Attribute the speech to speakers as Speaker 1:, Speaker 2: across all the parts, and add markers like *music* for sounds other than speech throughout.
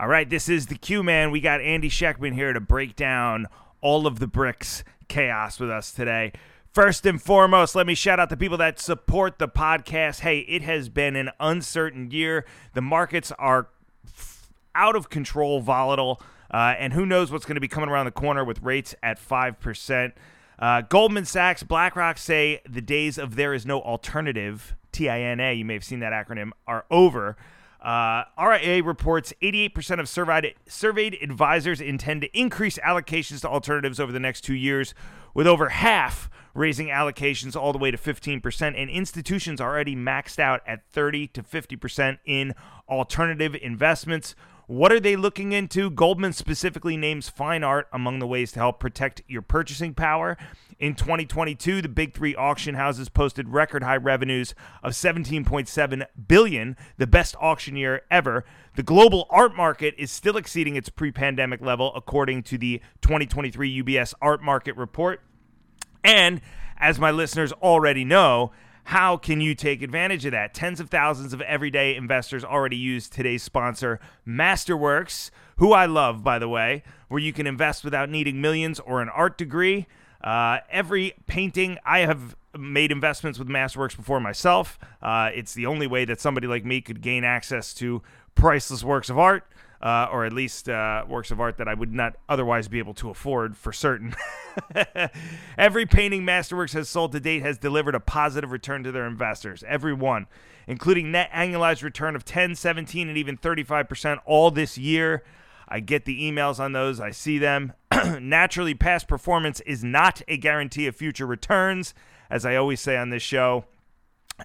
Speaker 1: All right, this is the Q Man. We got Andy Schectman here to break down all of the BRICS chaos with us today. First and foremost, let me shout out the people that support the podcast. Hey, it has been an uncertain year. The markets are out of control, volatile, uh, and who knows what's going to be coming around the corner with rates at 5%. Uh, Goldman Sachs, BlackRock say the days of there is no alternative, TINA, you may have seen that acronym, are over. Uh, RIA reports 88% of surveyed, surveyed advisors intend to increase allocations to alternatives over the next two years, with over half raising allocations all the way to 15%, and institutions already maxed out at 30 to 50% in alternative investments. What are they looking into? Goldman specifically names fine art among the ways to help protect your purchasing power. In 2022, the big three auction houses posted record high revenues of 17.7 billion, the best auction year ever. The global art market is still exceeding its pre-pandemic level, according to the 2023 UBS Art Market Report. And as my listeners already know, how can you take advantage of that? Tens of thousands of everyday investors already use today's sponsor, Masterworks, who I love, by the way, where you can invest without needing millions or an art degree. Uh, every painting, I have made investments with Masterworks before myself. Uh, it's the only way that somebody like me could gain access to priceless works of art. Uh, or at least uh, works of art that I would not otherwise be able to afford for certain. *laughs* Every painting Masterworks has sold to date has delivered a positive return to their investors. Every one, including net annualized return of 10, 17, and even 35% all this year. I get the emails on those, I see them. *clears throat* Naturally, past performance is not a guarantee of future returns. As I always say on this show,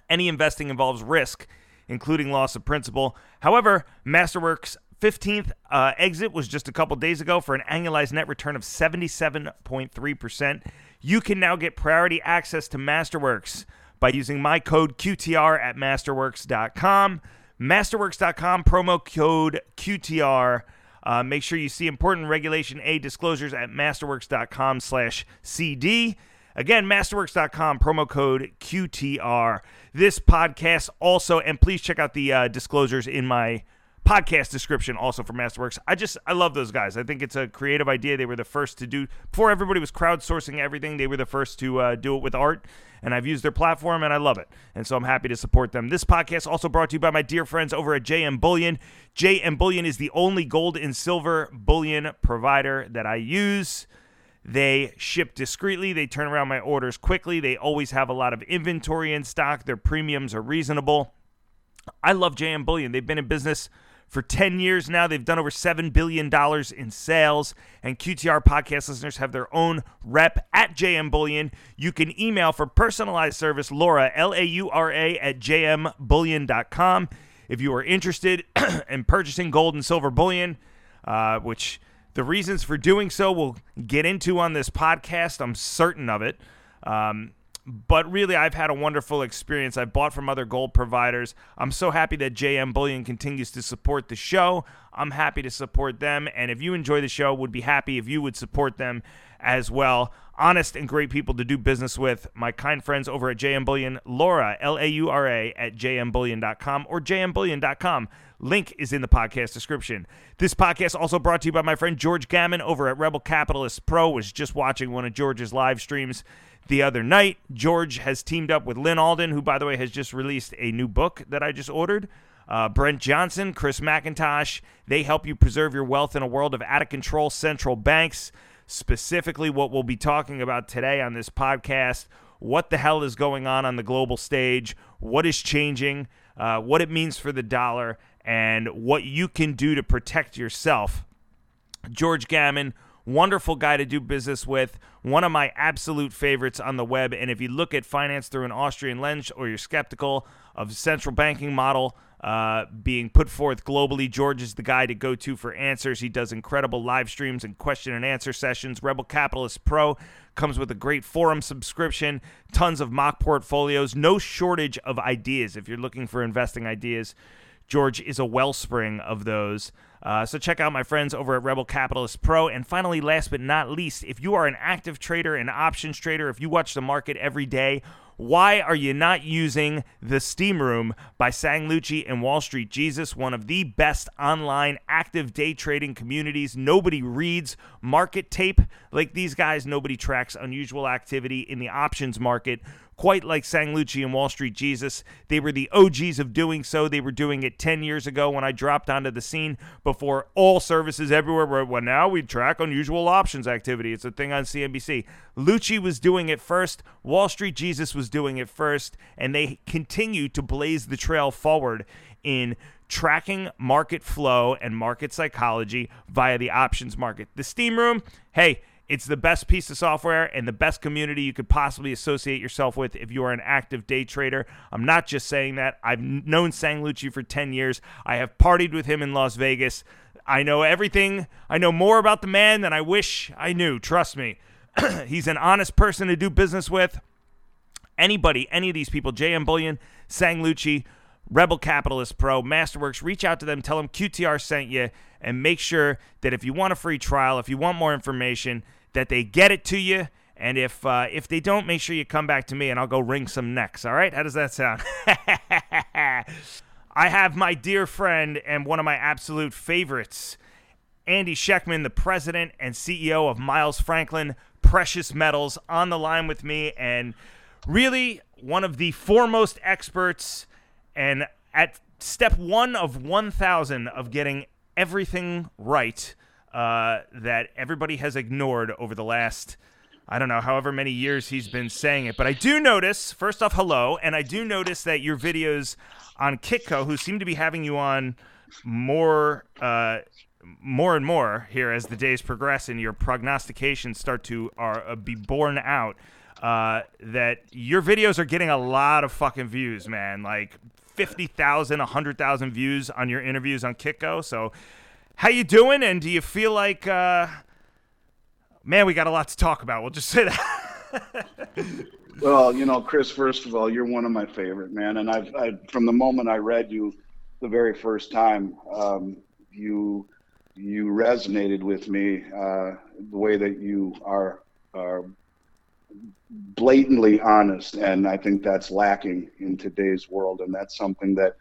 Speaker 1: any investing involves risk, including loss of principal. However, Masterworks' 15th uh, exit was just a couple days ago for an annualized net return of 77.3%. You can now get priority access to Masterworks by using my code QTR at masterworks.com. Masterworks.com, promo code QTR. Uh, make sure you see important Regulation A disclosures at masterworks.com slash CD. Again, masterworks.com, promo code QTR. This podcast also, and please check out the uh, disclosures in my podcast description also for Masterworks. I just I love those guys. I think it's a creative idea. They were the first to do before everybody was crowdsourcing everything. They were the first to uh, do it with art, and I've used their platform and I love it. And so I'm happy to support them. This podcast also brought to you by my dear friends over at JM Bullion. JM Bullion is the only gold and silver bullion provider that I use. They ship discreetly. They turn around my orders quickly. They always have a lot of inventory in stock. Their premiums are reasonable. I love JM Bullion. They've been in business for 10 years now. They've done over $7 billion in sales, and QTR podcast listeners have their own rep at JM Bullion. You can email for personalized service Laura, L A U R A, at jmbullion.com. If you are interested *clears throat* in purchasing gold and silver bullion, uh, which the reasons for doing so we'll get into on this podcast, I'm certain of it. Um, but really, I've had a wonderful experience. I've bought from other gold providers. I'm so happy that JM Bullion continues to support the show. I'm happy to support them. And if you enjoy the show, would be happy if you would support them as well. Honest and great people to do business with. My kind friends over at JM Bullion, Laura, L A U R A, at jmbullion.com or jmbullion.com. Link is in the podcast description. This podcast also brought to you by my friend George Gammon over at Rebel Capitalist Pro. Was just watching one of George's live streams the other night. George has teamed up with Lyn Alden, who, by the way, has just released a new book that I just ordered. Uh, Brent Johnson, Chris McIntosh, they help you preserve your wealth in a world of out of control central banks. Specifically, what we'll be talking about today on this podcast what the hell is going on on the global stage, what is changing, uh, what it means for the dollar, and what you can do to protect yourself. George Gammon Wonderful guy to do business with. One of my absolute favorites on the web. And if you look at finance through an Austrian lens or you're skeptical of central banking model uh, being put forth globally, George is the guy to go to for answers. He does incredible live streams and question and answer sessions. Rebel Capitalist Pro comes with a great forum subscription, tons of mock portfolios, no shortage of ideas if you're looking for investing ideas. George is a wellspring of those. Uh, so check out my friends over at Rebel Capitalist Pro. And finally, last but not least, if you are an active trader, an options trader, if you watch the market every day, Why are you not using the Steam Room by Sang Lucci and Wall Street Jesus, one of the best online active day trading communities? Nobody reads market tape like these guys. Nobody tracks unusual activity in the options market quite like Sang Lucci and Wall Street Jesus. They were the OGs of doing so. They were doing it 10 years ago when I dropped onto the scene before all services everywhere were, well, now we track unusual options activity. It's a thing on CNBC. Lucci was doing it first. Wall Street Jesus was doing it first. And they continue to blaze the trail forward in tracking market flow and market psychology via the options market. The Steam Room, hey, it's the best piece of software and the best community you could possibly associate yourself with if you are an active day trader. I'm not just saying that. I've known Sang Lucci for 10 years. I have partied with him in Las Vegas. I know everything. I know more about the man than I wish I knew. Trust me. *clears throat* He's an honest person to do business with. Anybody, any of these people, JM Bullion, Sang Lucci, Rebel Capitalist Pro, Masterworks, reach out to them, tell them QTR sent you, and make sure that if you want a free trial, if you want more information, that they get it to you. And if uh, if they don't, make sure you come back to me and I'll go wring some necks. All right? How does that sound? *laughs* I have my dear friend and one of my absolute favorites, Andy Schectman, the president and CEO of Miles Franklin Precious Metals, on the line with me, and really one of the foremost experts and at step one of 1,000 of getting everything right uh, that everybody has ignored over the last, I don't know, however many years he's been saying it. But I do notice, first off, hello, and I do notice that your videos on Kitco, who seem to be having you on more. Uh, more and more here as the days progress and your prognostications start to are uh, be borne out uh, that your videos are getting a lot of fucking views, man. Like 50,000, 100,000 views on your interviews on Kitco. So, how you doing? And do you feel like, uh, man, we got a lot to talk about? We'll just say that. *laughs*
Speaker 2: well, you know, Chris, first of all, you're one of my favorite, man. And I've, I, from the moment I read you the very first time, um, you, you resonated with me uh, the way that you are, are blatantly honest, and I think that's lacking in today's world, and that's something that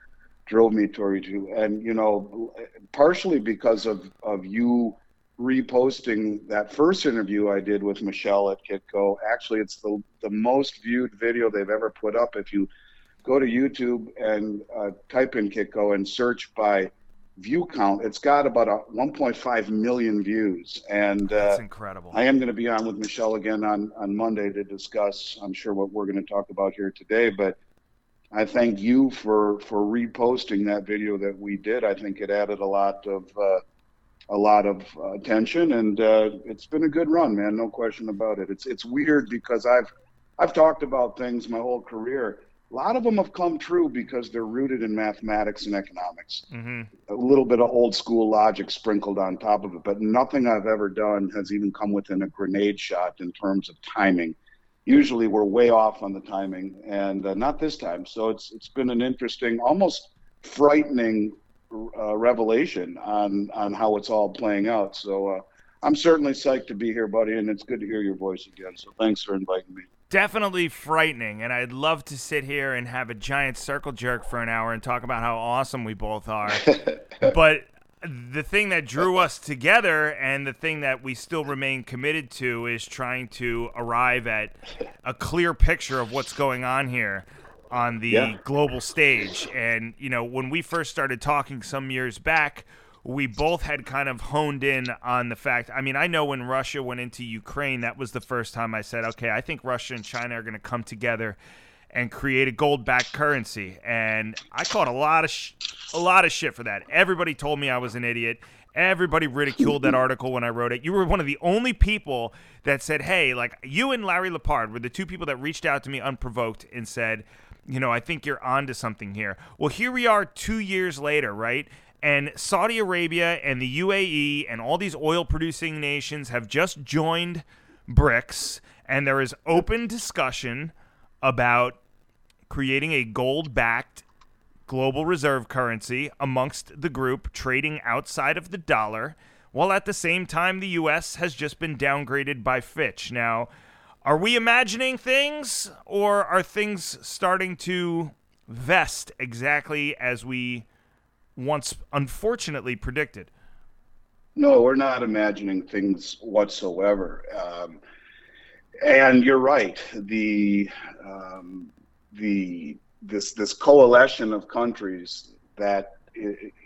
Speaker 2: drove me toward you. And you know, partially because of of you reposting that first interview I did with Michelle at Kitco. Actually, it's the the most viewed video they've ever put up. If you go to YouTube and uh, type in Kitco and search by view count. It's got about a 1.5 million views, and
Speaker 1: uh, that's incredible.
Speaker 2: I am going to be on with Michelle again on on Monday to discuss. I'm sure what we're going to talk about here today, but I thank you for for reposting that video that we did. I think it added a lot of uh, a lot of uh, attention, and uh, it's been a good run, man. No question about it. It's it's weird because I've I've talked about things my whole career a lot of them have come true because they're rooted in mathematics and economics. Mm-hmm. A little bit of old school logic sprinkled on top of it, but nothing I've ever done has even come within a grenade shot in terms of timing. Usually we're way off on the timing, and uh, not this time. So it's it's been an interesting, almost frightening uh, revelation on on how it's all playing out. So uh, I'm certainly psyched to be here, buddy, and it's good to hear your voice again. So thanks for inviting me
Speaker 1: definitely frightening, and I'd love to sit here and have a giant circle jerk for an hour and talk about how awesome we both are. *laughs* but the thing that drew us together and the thing that we still remain committed to is trying to arrive at a clear picture of what's going on here on the yeah. global stage. And, you know, when we first started talking some years back, we both had kind of honed in on the fact. I mean, I know when Russia went into Ukraine, that was the first time I said, okay, I think Russia and China are going to come together and create a gold-backed currency. And I caught a lot of sh- a lot of shit for that. Everybody told me I was an idiot. Everybody ridiculed that *laughs* article when I wrote it. You were one of the only people that said, "Hey, like you and Larry Lepard were the two people that reached out to me unprovoked and said." you know, I think you're onto something here. Well, here we are two years later, right? And Saudi Arabia and the UAE and all these oil producing nations have just joined BRICS, and there is open discussion about creating a gold backed global reserve currency amongst the group trading outside of the dollar, while at the same time, the U.S. has just been downgraded by Fitch. Now, are we imagining things, or are things starting to vest exactly as we once unfortunately predicted?
Speaker 2: No, we're not imagining things whatsoever. Um, and you're right. The um, the this this coalition of countries that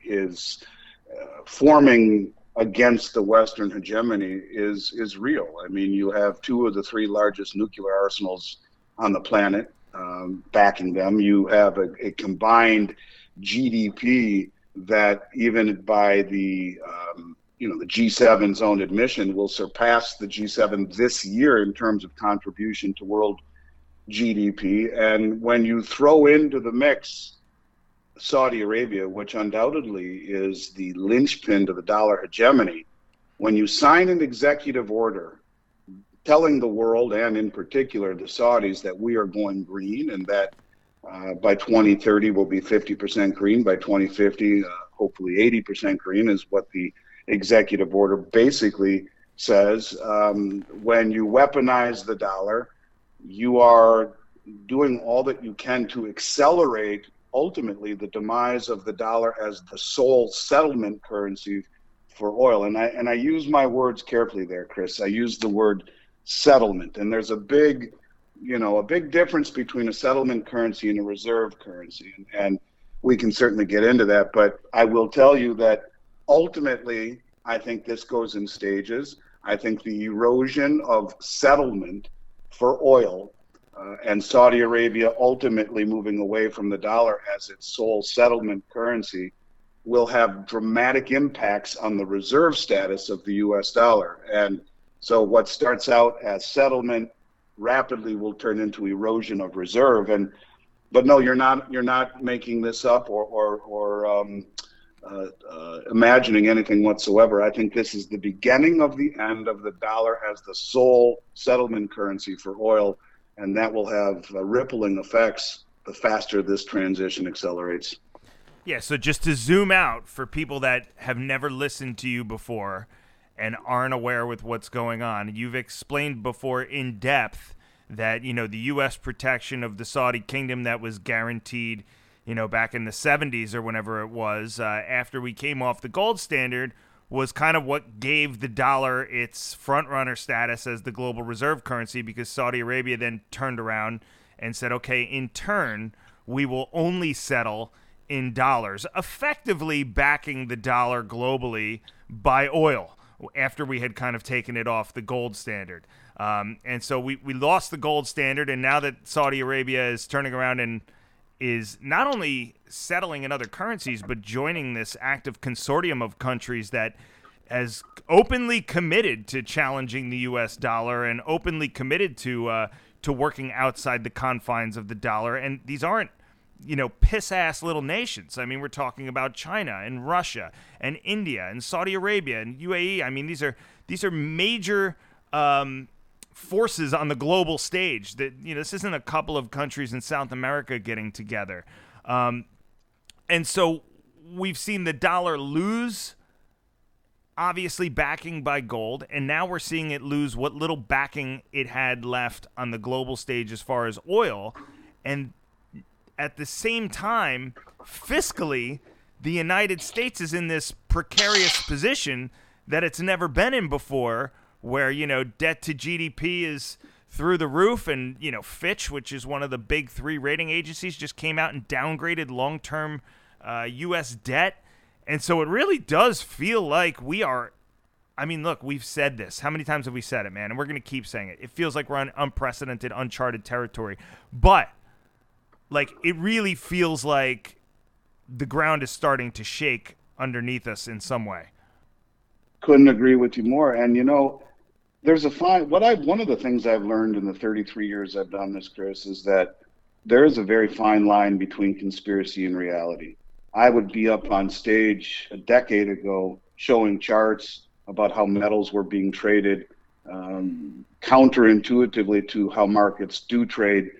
Speaker 2: is uh, forming against the Western hegemony is is real. I mean, you have two of the three largest nuclear arsenals on the planet um, backing them. You have a, a, combined GDP that, even by the um, you know the G7's own admission, will surpass the G7 this year in terms of contribution to world GDP. And when you throw into the mix Saudi Arabia, which undoubtedly is the linchpin to the dollar hegemony, when you sign an executive order telling the world, and in particular the Saudis, that we are going green and that uh, by 2030 we'll be 50% green, by 2050, uh, hopefully 80% green, is what the executive order basically says. Um, when you weaponize the dollar, you are doing all that you can to accelerate ultimately the demise of the dollar as the sole settlement currency for oil. And I and I use my words carefully there, Chris. I use the word settlement, and there's a big, you know, a big difference between a settlement currency and a reserve currency, and, and we can certainly get into that. But I will tell you that ultimately, I think this goes in stages. I think the erosion of settlement for oil uh, and Saudi Arabia ultimately moving away from the dollar as its sole settlement currency will have dramatic impacts on the reserve status of the US dollar. And so what starts out as settlement rapidly will turn into erosion of reserve. And but no, you're not you're not making this up or or, or um, uh, uh, imagining anything whatsoever. I think this is the beginning of the end of the dollar as the sole settlement currency for oil and that will have uh, rippling effects the faster this transition accelerates.
Speaker 1: Yeah, so just to zoom out for people that have never listened to you before and aren't aware with what's going on, you've explained before in depth that, you know, the US protection of the Saudi kingdom that was guaranteed, you know, back in the 70s or whenever it was, uh, after we came off the gold standard was kind of what gave the dollar its frontrunner status as the global reserve currency because Saudi Arabia then turned around and said, okay, in turn, we will only settle in dollars, effectively backing the dollar globally by oil after we had kind of taken it off the gold standard. Um, and so we, we lost the gold standard, and now that Saudi Arabia is turning around and is not only settling in other currencies, but joining this active consortium of countries that has openly committed to challenging the U.S. dollar and openly committed to uh, to working outside the confines of the dollar. And these aren't, you know, piss ass little nations. I mean, we're talking about China and Russia and India and Saudi Arabia and UAE. I mean, these are these are major um, forces on the global stage. That you know, this isn't a couple of countries in South America getting together, um, and so we've seen the dollar lose. Obviously, backing by gold, and now we're seeing it lose what little backing it had left on the global stage as far as oil. And at the same time, fiscally, the United States is in this precarious position that it's never been in before, where you know debt to GDP is through the roof, and you know Fitch, which is one of the big three rating agencies, just came out and downgraded long-term uh, U.S. debt, and so it really does feel like we are. I mean, look, we've said this. How many times have we said it, man? And we're going to keep saying it. It feels like we're on unprecedented, uncharted territory. But, like, it really feels like the ground is starting to shake underneath us in some way.
Speaker 2: Couldn't agree with you more. And, you know, there's a fine what I've one of the things i've learned in the 33 years i've done this chris is that there is a very fine line between conspiracy and reality i would be up on stage a decade ago showing charts about how metals were being traded um, counterintuitively to how markets do trade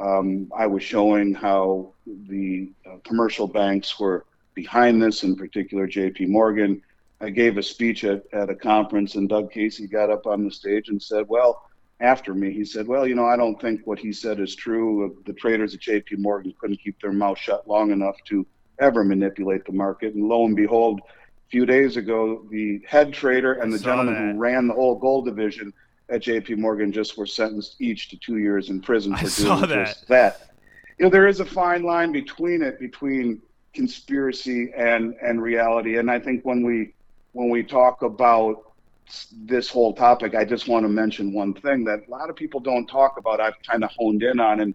Speaker 2: um, i was showing how the uh, commercial banks were behind this in particular jp morgan I gave a speech at, at a conference, and Doug Casey got up on the stage and said, "Well, after me. He said, "Well, you know, I don't think what he said is true. The traders at J.P. Morgan couldn't keep their mouth shut long enough to ever manipulate the market." And lo and behold, a few days ago, the head trader and the gentleman that. who ran the whole gold division at J.P. Morgan just were sentenced each to two years in prison for I doing that. just that. You know, there is a fine line between it, between conspiracy and and reality. And I think when we when we talk about this whole topic, I just want to mention one thing that a lot of people don't talk about. I've kind of honed in on, and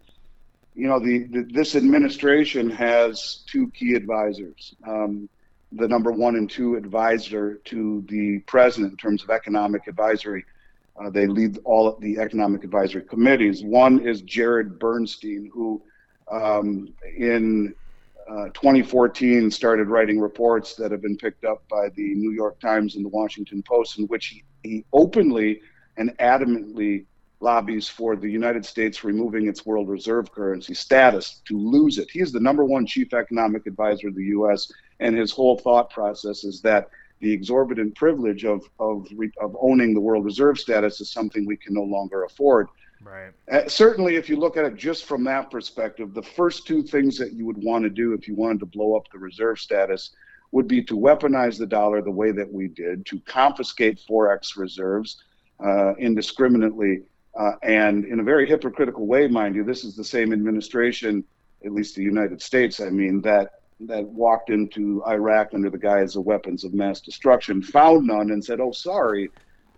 Speaker 2: you know, the, the this administration has two key advisors. Um, the number one and two advisor to the president in terms of economic advisory. Uh, they lead all of the economic advisory committees. One is Jared Bernstein, who um, in uh, 2014 started writing reports that have been picked up by the New York Times and the Washington Post, in which he, he openly and adamantly lobbies for the United States removing its world reserve currency status to lose it. He is the number one chief economic advisor of the U.S., and his whole thought process is that the exorbitant privilege of, of, of owning the world reserve status is something we can no longer afford.
Speaker 1: Right.
Speaker 2: Uh, certainly, if you look at it just from that perspective, the first two things that you would want to do if you wanted to blow up the reserve status would be to weaponize the dollar the way that we did, to confiscate forex reserves uh, indiscriminately, uh, and in a very hypocritical way, mind you. This is the same administration, at least the United States, I mean, that that walked into Iraq under the guise of weapons of mass destruction, found none, and said, "Oh, sorry."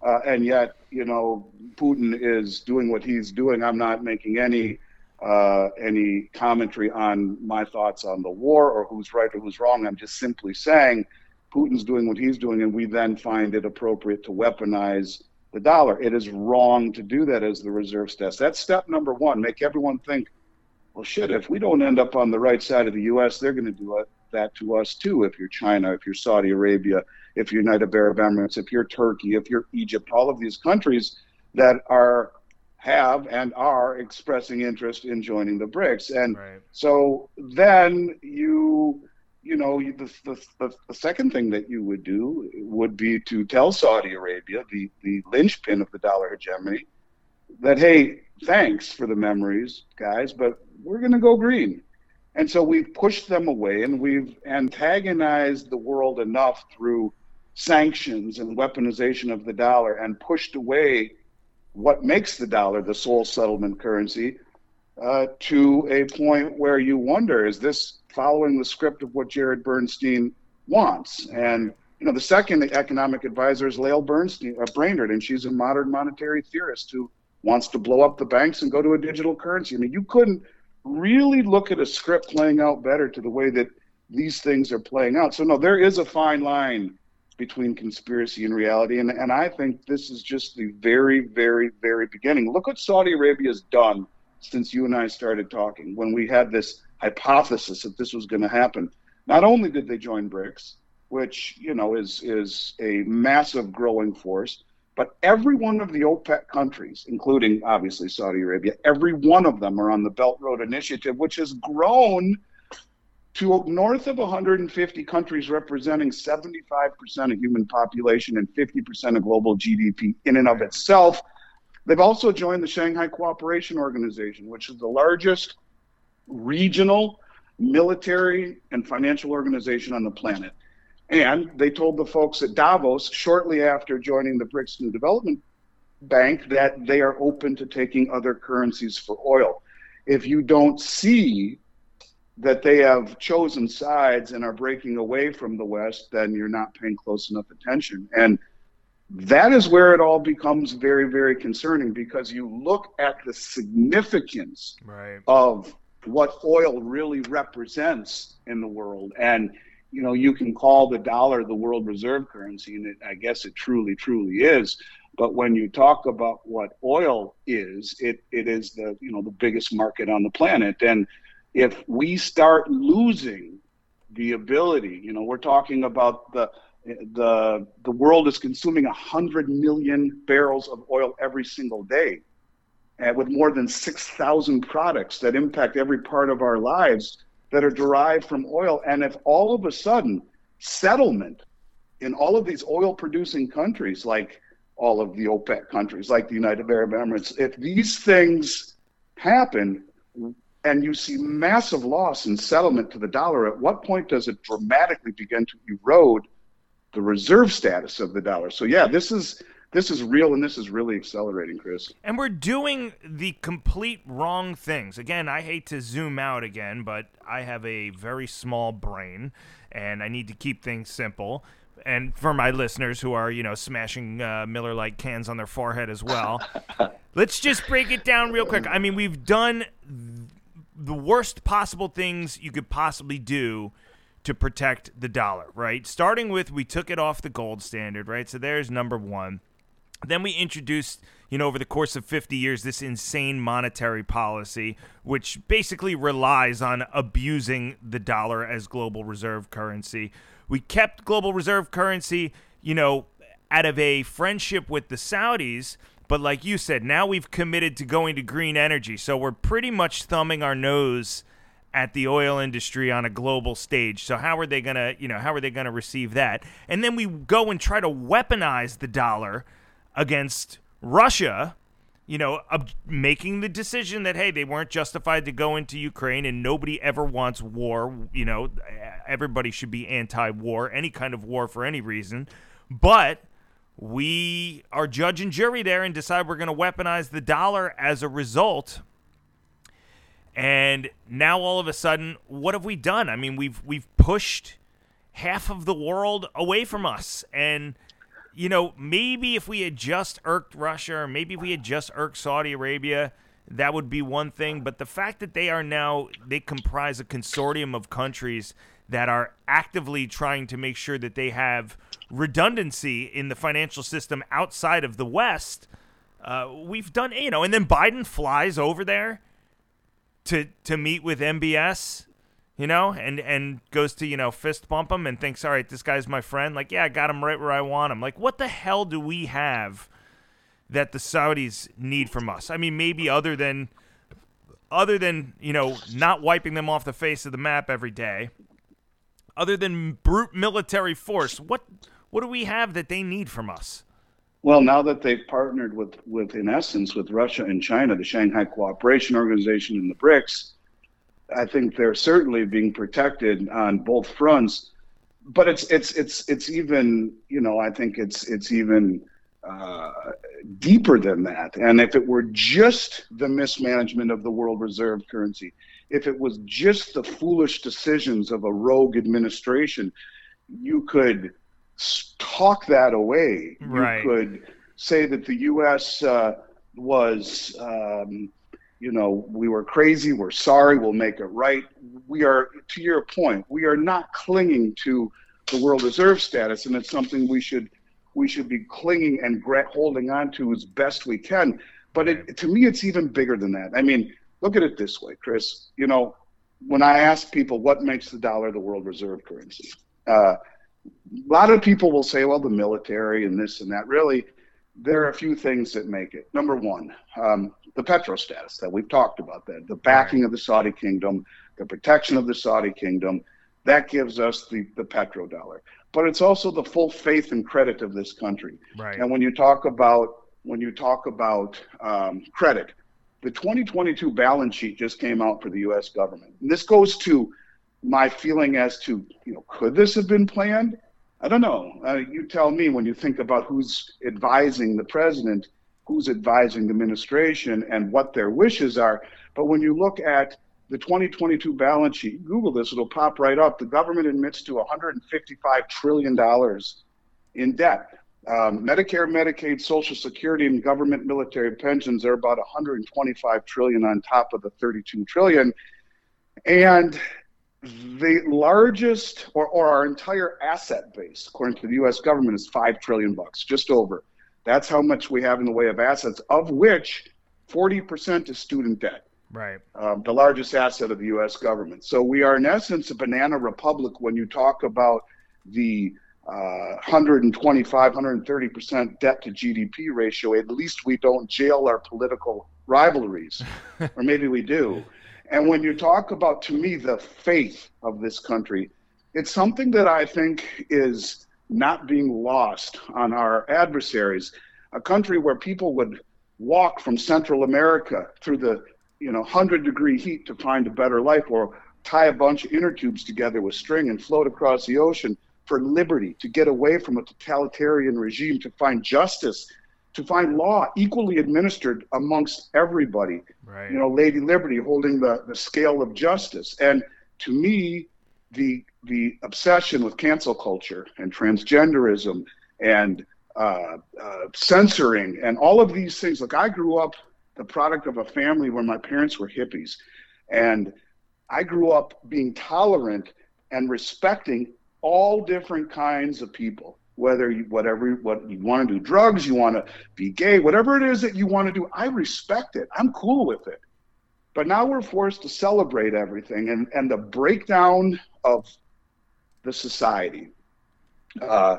Speaker 2: Uh, and yet, you know, Putin is doing what he's doing. I'm not making any uh, any commentary on my thoughts on the war or who's right or who's wrong. I'm just simply saying Putin's doing what he's doing, and we then find it appropriate to weaponize the dollar. It is wrong to do that as the reserve test. That's step number one. Make everyone think, well, shit, if we don't end up on the right side of the U.S., they're going to do that to us too. If you're China, if you're Saudi Arabia, if you're United Arab Emirates, if you're Turkey, if you're Egypt, all of these countries that are have and are expressing interest in joining the BRICS. And right. so then you, you know, the, the, the, the, second thing that you would do would be to tell Saudi Arabia, the, the linchpin of the dollar hegemony, that, hey, thanks for the memories, guys, but we're going to go green. And so we've pushed them away and we've antagonized the world enough through sanctions and weaponization of the dollar and pushed away what makes the dollar the sole settlement currency uh, to a point where you wonder is this following the script of what Jared Bernstein wants? And you know, the second economic advisor is Lael Bernstein, uh, Brainard, and she's a modern monetary theorist who wants to blow up the banks and go to a digital currency. I mean, you couldn't really look at a script playing out better to the way that these things are playing out. So no, there is a fine line between conspiracy and reality. And, and I think this is just the very, very, very beginning. Look what Saudi Arabia has done since you and I started talking when we had this hypothesis that this was going to happen. Not only did they join BRICS, which you know is is a massive growing force, but every one of the OPEC countries, including obviously Saudi Arabia, every one of them are on the Belt Road Initiative, which has grown to north of 150 countries representing 75% of human population and 50% of global GDP in and of itself. They've also joined the Shanghai Cooperation Organization, which is the largest regional military and financial organization on the planet. And they told the folks at Davos shortly after joining the BRICS New Development Bank that they are open to taking other currencies for oil. If you don't see that they have chosen sides and are breaking away from the West, then you're not paying close enough attention. And that is where it all becomes very, very concerning because you look at the significance
Speaker 1: right.
Speaker 2: of what oil really represents in the world. And, you know, you can call the dollar the world reserve currency, and it, I guess it truly, truly is. But when you talk about what oil is, it, it is the, you know, the biggest market on the planet. And, if we start losing the ability, you know, we're talking about the the the world is consuming 100 million barrels of oil every single day and with more than 6,000 products that impact every part of our lives that are derived from oil and if all of a sudden settlement in all of these oil producing countries like all of the OPEC countries, like the United Arab Emirates. If these things happen, and you see massive loss in settlement to the dollar, at what point does it dramatically begin to erode the reserve status of the dollar? So yeah, this is this is real and this is really accelerating, Chris.
Speaker 1: And we're doing the complete wrong things. Again, I hate to zoom out again, but I have a very small brain and I need to keep things simple. And for my listeners who are, you know, smashing uh, Miller Lite cans on their forehead as well, *laughs* let's just break it down real quick. I mean, we've done the worst possible things you could possibly do to protect the dollar, right? Starting with we took it off the gold standard, right? So there's number one. Then we introduced, you know, over the course of 50 years, this insane monetary policy, which basically relies on abusing the dollar as global reserve currency. We kept global reserve currency, you know, out of a friendship with the Saudis. But like you said, now we've committed to going to green energy. So we're pretty much thumbing our nose at the oil industry on a global stage. So how are they going to, you know, how are they going to receive that? And then we go and try to weaponize the dollar against Russia, you know, ob- making the decision that hey, they weren't justified to go into Ukraine, and nobody ever wants war. You know, everybody should be anti-war, any kind of war for any reason. But we are judge and jury there and decide we're going to weaponize the dollar as a result. And now all of a sudden, what have we done? I mean, we've we've pushed half of the world away from us, and you know, maybe if we had just irked Russia, or maybe if we had just irked Saudi Arabia, that would be one thing. But the fact that they are now, they comprise a consortium of countries that are actively trying to make sure that they have redundancy in the financial system outside of the West. Uh, we've done, you know, and then Biden flies over there to to meet with MBS you know, and and goes to you know fist bump him and thinks, all right, this guy's my friend. Like, yeah, I got him right where I want him. Like, what the hell do we have that the Saudis need from us? I mean, maybe other than other than you know not wiping them off the face of the map every day, other than brute military force, what what do we have that they need from us?
Speaker 2: Well, now that they've partnered with, with in essence, with Russia and China, the Shanghai Cooperation Organization and the BRICS, I think they're certainly being protected on both fronts. But it's it's it's it's even you know I think it's it's even uh, deeper than that. And if it were just the mismanagement of the world reserve currency, if it was just the foolish decisions of a rogue administration, you could talk that away.
Speaker 1: Right.
Speaker 2: You could say that the U.S. Uh, was um, you know, we were crazy, we're sorry, we'll make it right. We are, to your point, we are not clinging to the world reserve status, and it's something we should we should be clinging and holding on to as best we can. But it, to me, it's even bigger than that. I mean, look at it this way, Chris. You know, when I ask people what makes the dollar the world reserve currency, uh, a lot of people will say, well, the military and this and that. Really, there are a few things that make it. Number one, um, the petro status that we've talked about that the backing right. of the Saudi kingdom, the protection of the Saudi kingdom, that gives us the, the petrodollar. But it's also the full faith and credit of this country.
Speaker 1: Right.
Speaker 2: And when you talk about when you talk about um, credit, the 2022 balance sheet just came out for the U.S. government. And this goes to my feeling as to you know could this have been planned? I don't know. Uh, you tell me when you think about who's advising the president who's advising the administration and what their wishes are. But when you look at the 2022 balance sheet, Google this, it'll pop right up. The government admits to $155 trillion in debt. Um, Medicare, Medicaid, Social Security, and government military pensions are about 125 trillion on top of the 32 trillion. And the largest, or, or our entire asset base, according to the U.S. government, is five trillion bucks, just over. That's how much we have in the way of assets, of which 40% is student debt.
Speaker 1: Right.
Speaker 2: Um, the largest asset of the U.S. government. So we are, in essence, a banana republic when you talk about the uh, 125, 130% debt to GDP ratio. At least we don't jail our political rivalries, *laughs* or maybe we do. And when you talk about, to me, the faith of this country, it's something that I think is not being lost on our adversaries. a country where people would walk from Central America through the you know 100 degree heat to find a better life or tie a bunch of inner tubes together with string and float across the ocean for liberty to get away from a totalitarian regime to find justice to find law equally administered amongst everybody
Speaker 1: Right.
Speaker 2: you know lady liberty holding the, the scale of justice and to me the the obsession with cancel culture and transgenderism and uh, uh, censoring and all of these things. Look, I grew up the product of a family where my parents were hippies, and I grew up being tolerant and respecting all different kinds of people. Whether you, whatever what you want to do, drugs, you want to be gay, whatever it is that you want to do, I respect it. I'm cool with it. But now we're forced to celebrate everything, and and the breakdown of the society uh,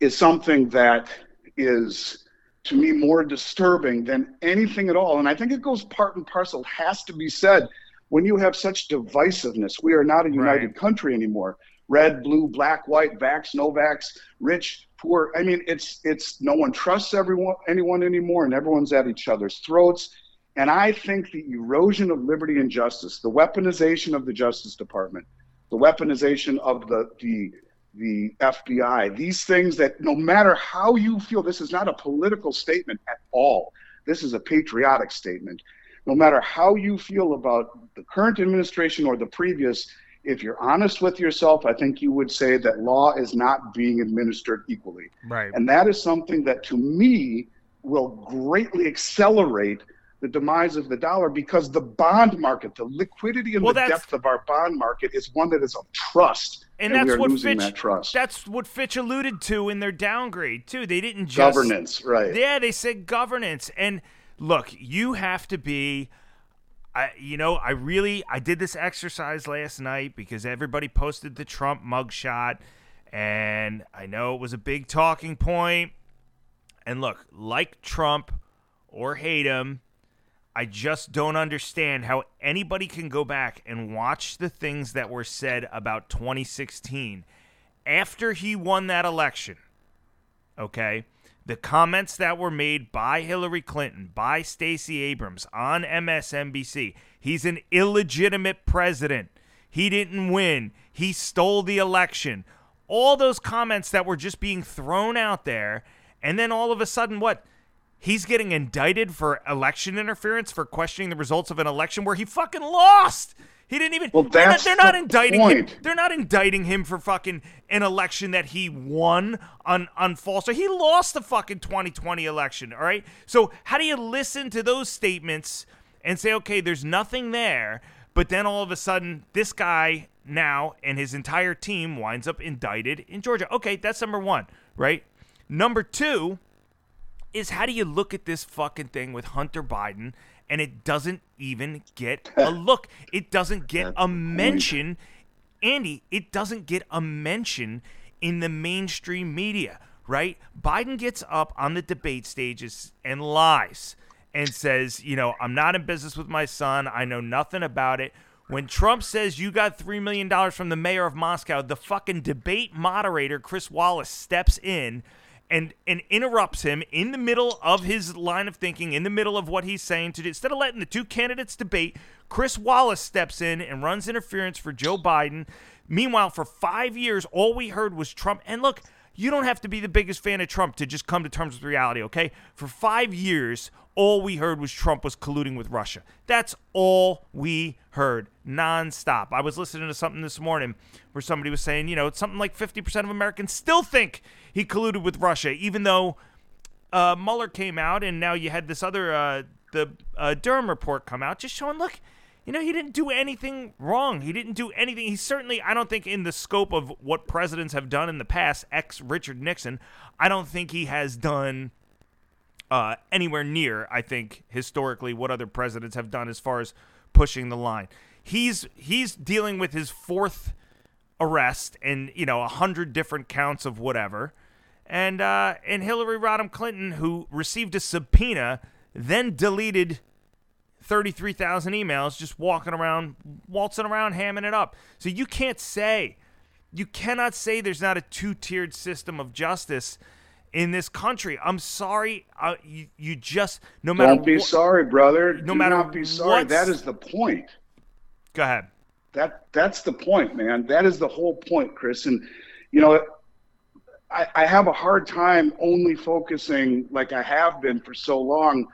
Speaker 2: is something that is to me more disturbing than anything at all. And I think it goes part and parcel, has to be said, when you have such divisiveness. We are not a united
Speaker 1: Right.
Speaker 2: country anymore. Red, blue, black, white, vax, no vax, rich, poor. I mean, it's it's no one trusts everyone anyone anymore, and everyone's at each other's throats. And I think the erosion of liberty and justice, the weaponization of the Justice Department, the weaponization of the the the FBI, these things that no matter how you feel, this is not a political statement at all. This is a patriotic statement. No matter how you feel about the current administration or the previous, if you're honest with yourself, I think you would say that law is not being administered equally.
Speaker 1: Right.
Speaker 2: And that is something that to me will greatly accelerate the demise of the dollar because the bond market, the liquidity and
Speaker 1: Well,
Speaker 2: the depth of our bond market is one that is of trust.
Speaker 1: and
Speaker 2: we
Speaker 1: that's what
Speaker 2: losing
Speaker 1: Fitch.
Speaker 2: that trust.
Speaker 1: That's what Fitch alluded to in their downgrade too. They didn't just
Speaker 2: Governance, right.
Speaker 1: Yeah, they said governance. And look, you have to be. I, you know, I really I did this exercise last night because everybody posted the Trump mugshot, and I know it was a big talking point. And look, like Trump or hate him, I just don't understand how anybody can go back and watch the things that were said about 2016 after he won that election. Okay? The comments that were made by Hillary Clinton, by Stacey Abrams on MSNBC. He's an illegitimate president. He didn't win. He stole the election. All those comments that were just being thrown out there. And then all of a sudden, what? He's getting indicted for election interference for questioning the results of an election where he fucking lost. He didn't even.
Speaker 2: Well,
Speaker 1: they're not, they're not
Speaker 2: the
Speaker 1: indicting him. They're not indicting him for fucking an election that he won on on false. So he lost the fucking 2020 election. All right. So how do you listen to those statements and say, okay, there's nothing there, but then all of a sudden this guy now and his entire team winds up indicted in Georgia. Okay, that's number one, right? Number two is how do you look at this fucking thing with Hunter Biden and it doesn't even get *laughs* a look? It doesn't get a mention. Andy, it doesn't get a mention in the mainstream media, right? Biden gets up on the debate stages and lies and says, you know, I'm not in business with my son. I know nothing about it. When Trump says you got $3 million from the mayor of Moscow, the fucking debate moderator, Chris Wallace, steps in and and interrupts him in the middle of his line of thinking, in the middle of what he's saying to do. Instead of letting the two candidates debate, Chris Wallace steps in and runs interference for Joe Biden. Meanwhile, for five years, all we heard was Trump. And look, you don't have to be the biggest fan of Trump to just come to terms with reality, okay? For five years, all we heard was Trump was colluding with Russia. That's all we heard nonstop. I was listening to something this morning where somebody was saying, you know, it's something like 50% of Americans still think he colluded with Russia, even though uh, Mueller came out and now you had this other, uh, the uh, Durham report come out just showing, look, you know, he didn't do anything wrong. He didn't do anything. He certainly, I don't think, in the scope of what presidents have done in the past, ex Richard Nixon, I don't think he has done uh, anywhere near, I think, historically, what other presidents have done as far as pushing the line. He's he's dealing with his fourth arrest and you know a hundred different counts of whatever, and uh, and Hillary Rodham Clinton, who received a subpoena, then deleted 33,000 emails just walking around, waltzing around, hamming it up. So you can't say, you cannot say there's not a two tiered system of justice in this country. I'm sorry. Uh, you, you just no matter.
Speaker 2: Don't be
Speaker 1: wh-
Speaker 2: sorry, brother.
Speaker 1: No
Speaker 2: Do
Speaker 1: matter
Speaker 2: not be sorry. That is the point.
Speaker 1: Go ahead.
Speaker 2: That that's the point, man. That is the whole point, Chris. And you know, I, I have a hard time only focusing like I have been for so long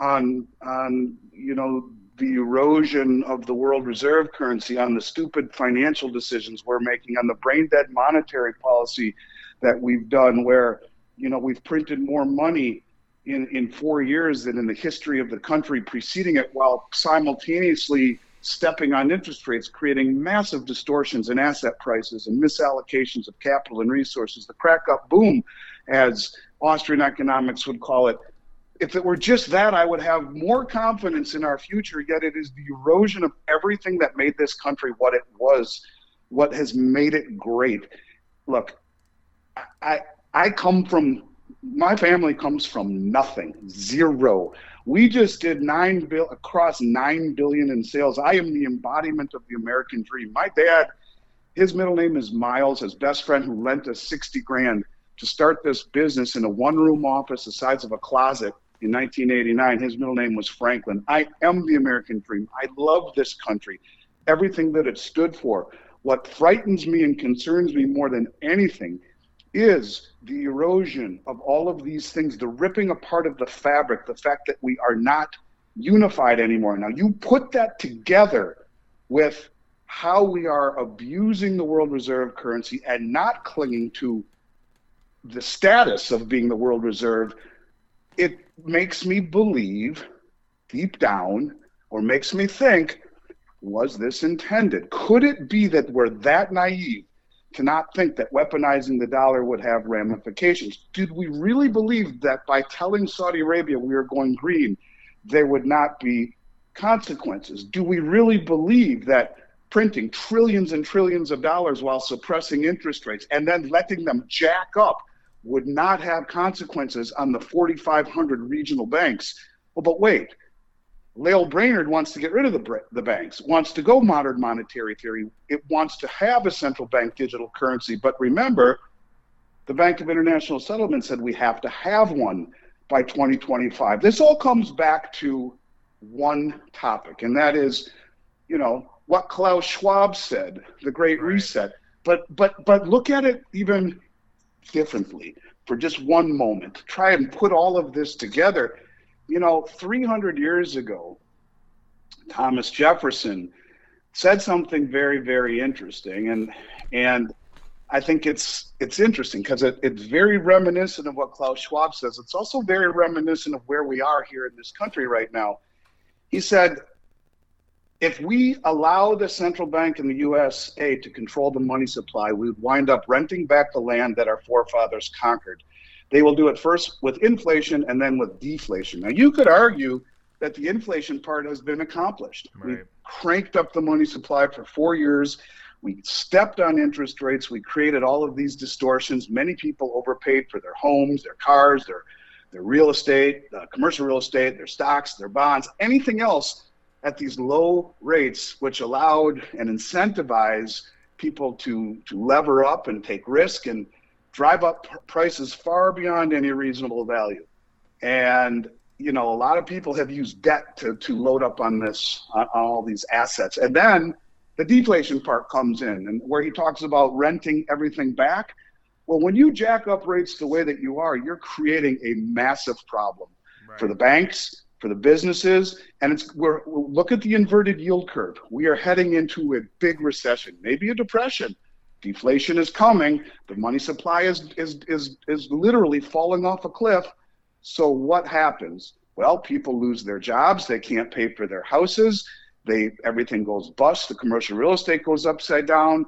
Speaker 2: on on you know the erosion of the world reserve currency, on the stupid financial decisions we're making, on the brain dead monetary policy that we've done, where you know we've printed more money in in four years than in the history of the country preceding it, while simultaneously stepping on interest rates, creating massive distortions in asset prices and misallocations of capital and resources. The crack up boom, as Austrian economics would call it. If it were just that, I would have more confidence in our future, yet it is the erosion of everything that made this country what it was, what has made it great. Look, I, I come from, my family comes from nothing, zero. We just did nine bill across nine billion in sales. I am the embodiment of the American dream. My dad, his middle name is Miles, his best friend who lent us 60 grand to start this business in a one room office the size of a closet in 1989. His middle name was Franklin. I am the American dream. I love this country, everything that it stood for. What frightens me and concerns me more than anything is the erosion of all of these things, the ripping apart of the fabric, the fact that we are not unified anymore. Now, you put that together with how we are abusing the world reserve currency and not clinging to the status of being the world reserve, it makes me believe deep down, or makes me think, was this intended? Could it be that we're that naive to not think that weaponizing the dollar would have ramifications? Did we really believe that by telling Saudi Arabia we are going green, there would not be consequences? Do we really believe that printing trillions and trillions of dollars while suppressing interest rates and then letting them jack up would not have consequences on the 4,500 regional banks? Well, but wait. Lael Brainard wants to get rid of the, the banks, wants to go modern monetary theory. It wants to have a central bank digital currency. But remember, the Bank of International Settlement said we have to have one by 2025. This all comes back to one topic, and that is, you know, what Klaus Schwab said, the Great
Speaker 1: Right.
Speaker 2: Reset. But but but look at it even differently for just one moment. Try and put all of this together. You know, 300 years ago, Thomas Jefferson said something very, very interesting, and and I think it's it's interesting because it, it's very reminiscent of what Klaus Schwab says. It's also very reminiscent of where we are here in this country right now. He said, if we allow the central bank in the USA to control the money supply, we would wind up renting back the land that our forefathers conquered. They will do it first with inflation and then with deflation. Now, you could argue that the inflation part has been accomplished.
Speaker 1: Right.
Speaker 2: We cranked up the money supply for four years. We stepped on interest rates. We created all of these distortions. Many people overpaid for their homes, their cars, their their real estate, uh, commercial real estate, their stocks, their bonds, anything else at these low rates, which allowed and incentivized people to to lever up and take risk and drive up prices far beyond any reasonable value. And you know, a lot of people have used debt to to load up on this on, on all these assets, and then the deflation part comes in, and where he talks about renting everything back. Well, when you jack up rates the way that you are, you're creating a massive problem
Speaker 1: Right.
Speaker 2: for the banks, for the businesses, and it's we're look at the inverted yield curve. We are heading into a big recession, maybe a depression. Deflation is coming. The money supply is is is is literally falling off a cliff. So what happens? Well, people lose their jobs. They can't pay for their houses. They everything goes bust. The commercial real estate goes upside down.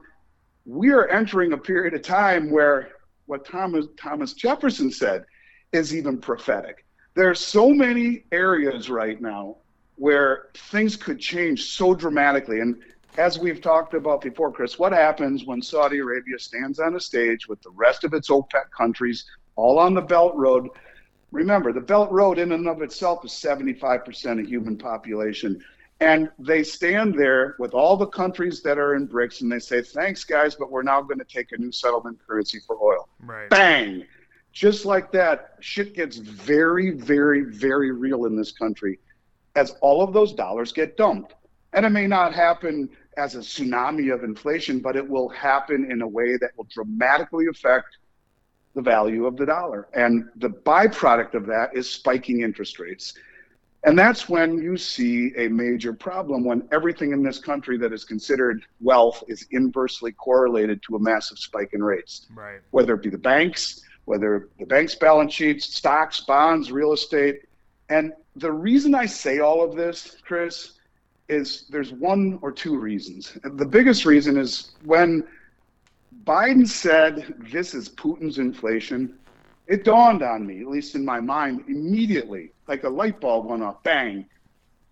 Speaker 2: We are entering a period of time where what Thomas Thomas Jefferson said is even prophetic. There are so many areas right now where things could change so dramatically. And as we've talked about before, Chris, what happens when Saudi Arabia stands on a stage with the rest of its OPEC countries all on the Belt Road? Remember, the Belt Road in and of itself is 75% of human population. And they stand there with all the countries that are in BRICS and they say, thanks, guys, but we're now going to take a new settlement currency for oil
Speaker 1: Right.
Speaker 2: bang just like that, shit gets very, very, very real in this country as all of those dollars get dumped. And it may not happen as a tsunami of inflation, but it will happen in a way that will dramatically affect the value of the dollar. And the byproduct of that is spiking interest rates. And that's when you see a major problem when everything in this country that is considered wealth is inversely correlated to a massive spike in rates.
Speaker 1: Right.
Speaker 2: Whether it be the banks, whether the bank's balance sheets, stocks, bonds, real estate. And the reason I say all of this, Chris, is there's one or two reasons. The biggest reason is when Biden said this is Putin's inflation, it dawned on me, at least in my mind, immediately, like a light bulb went off, bang.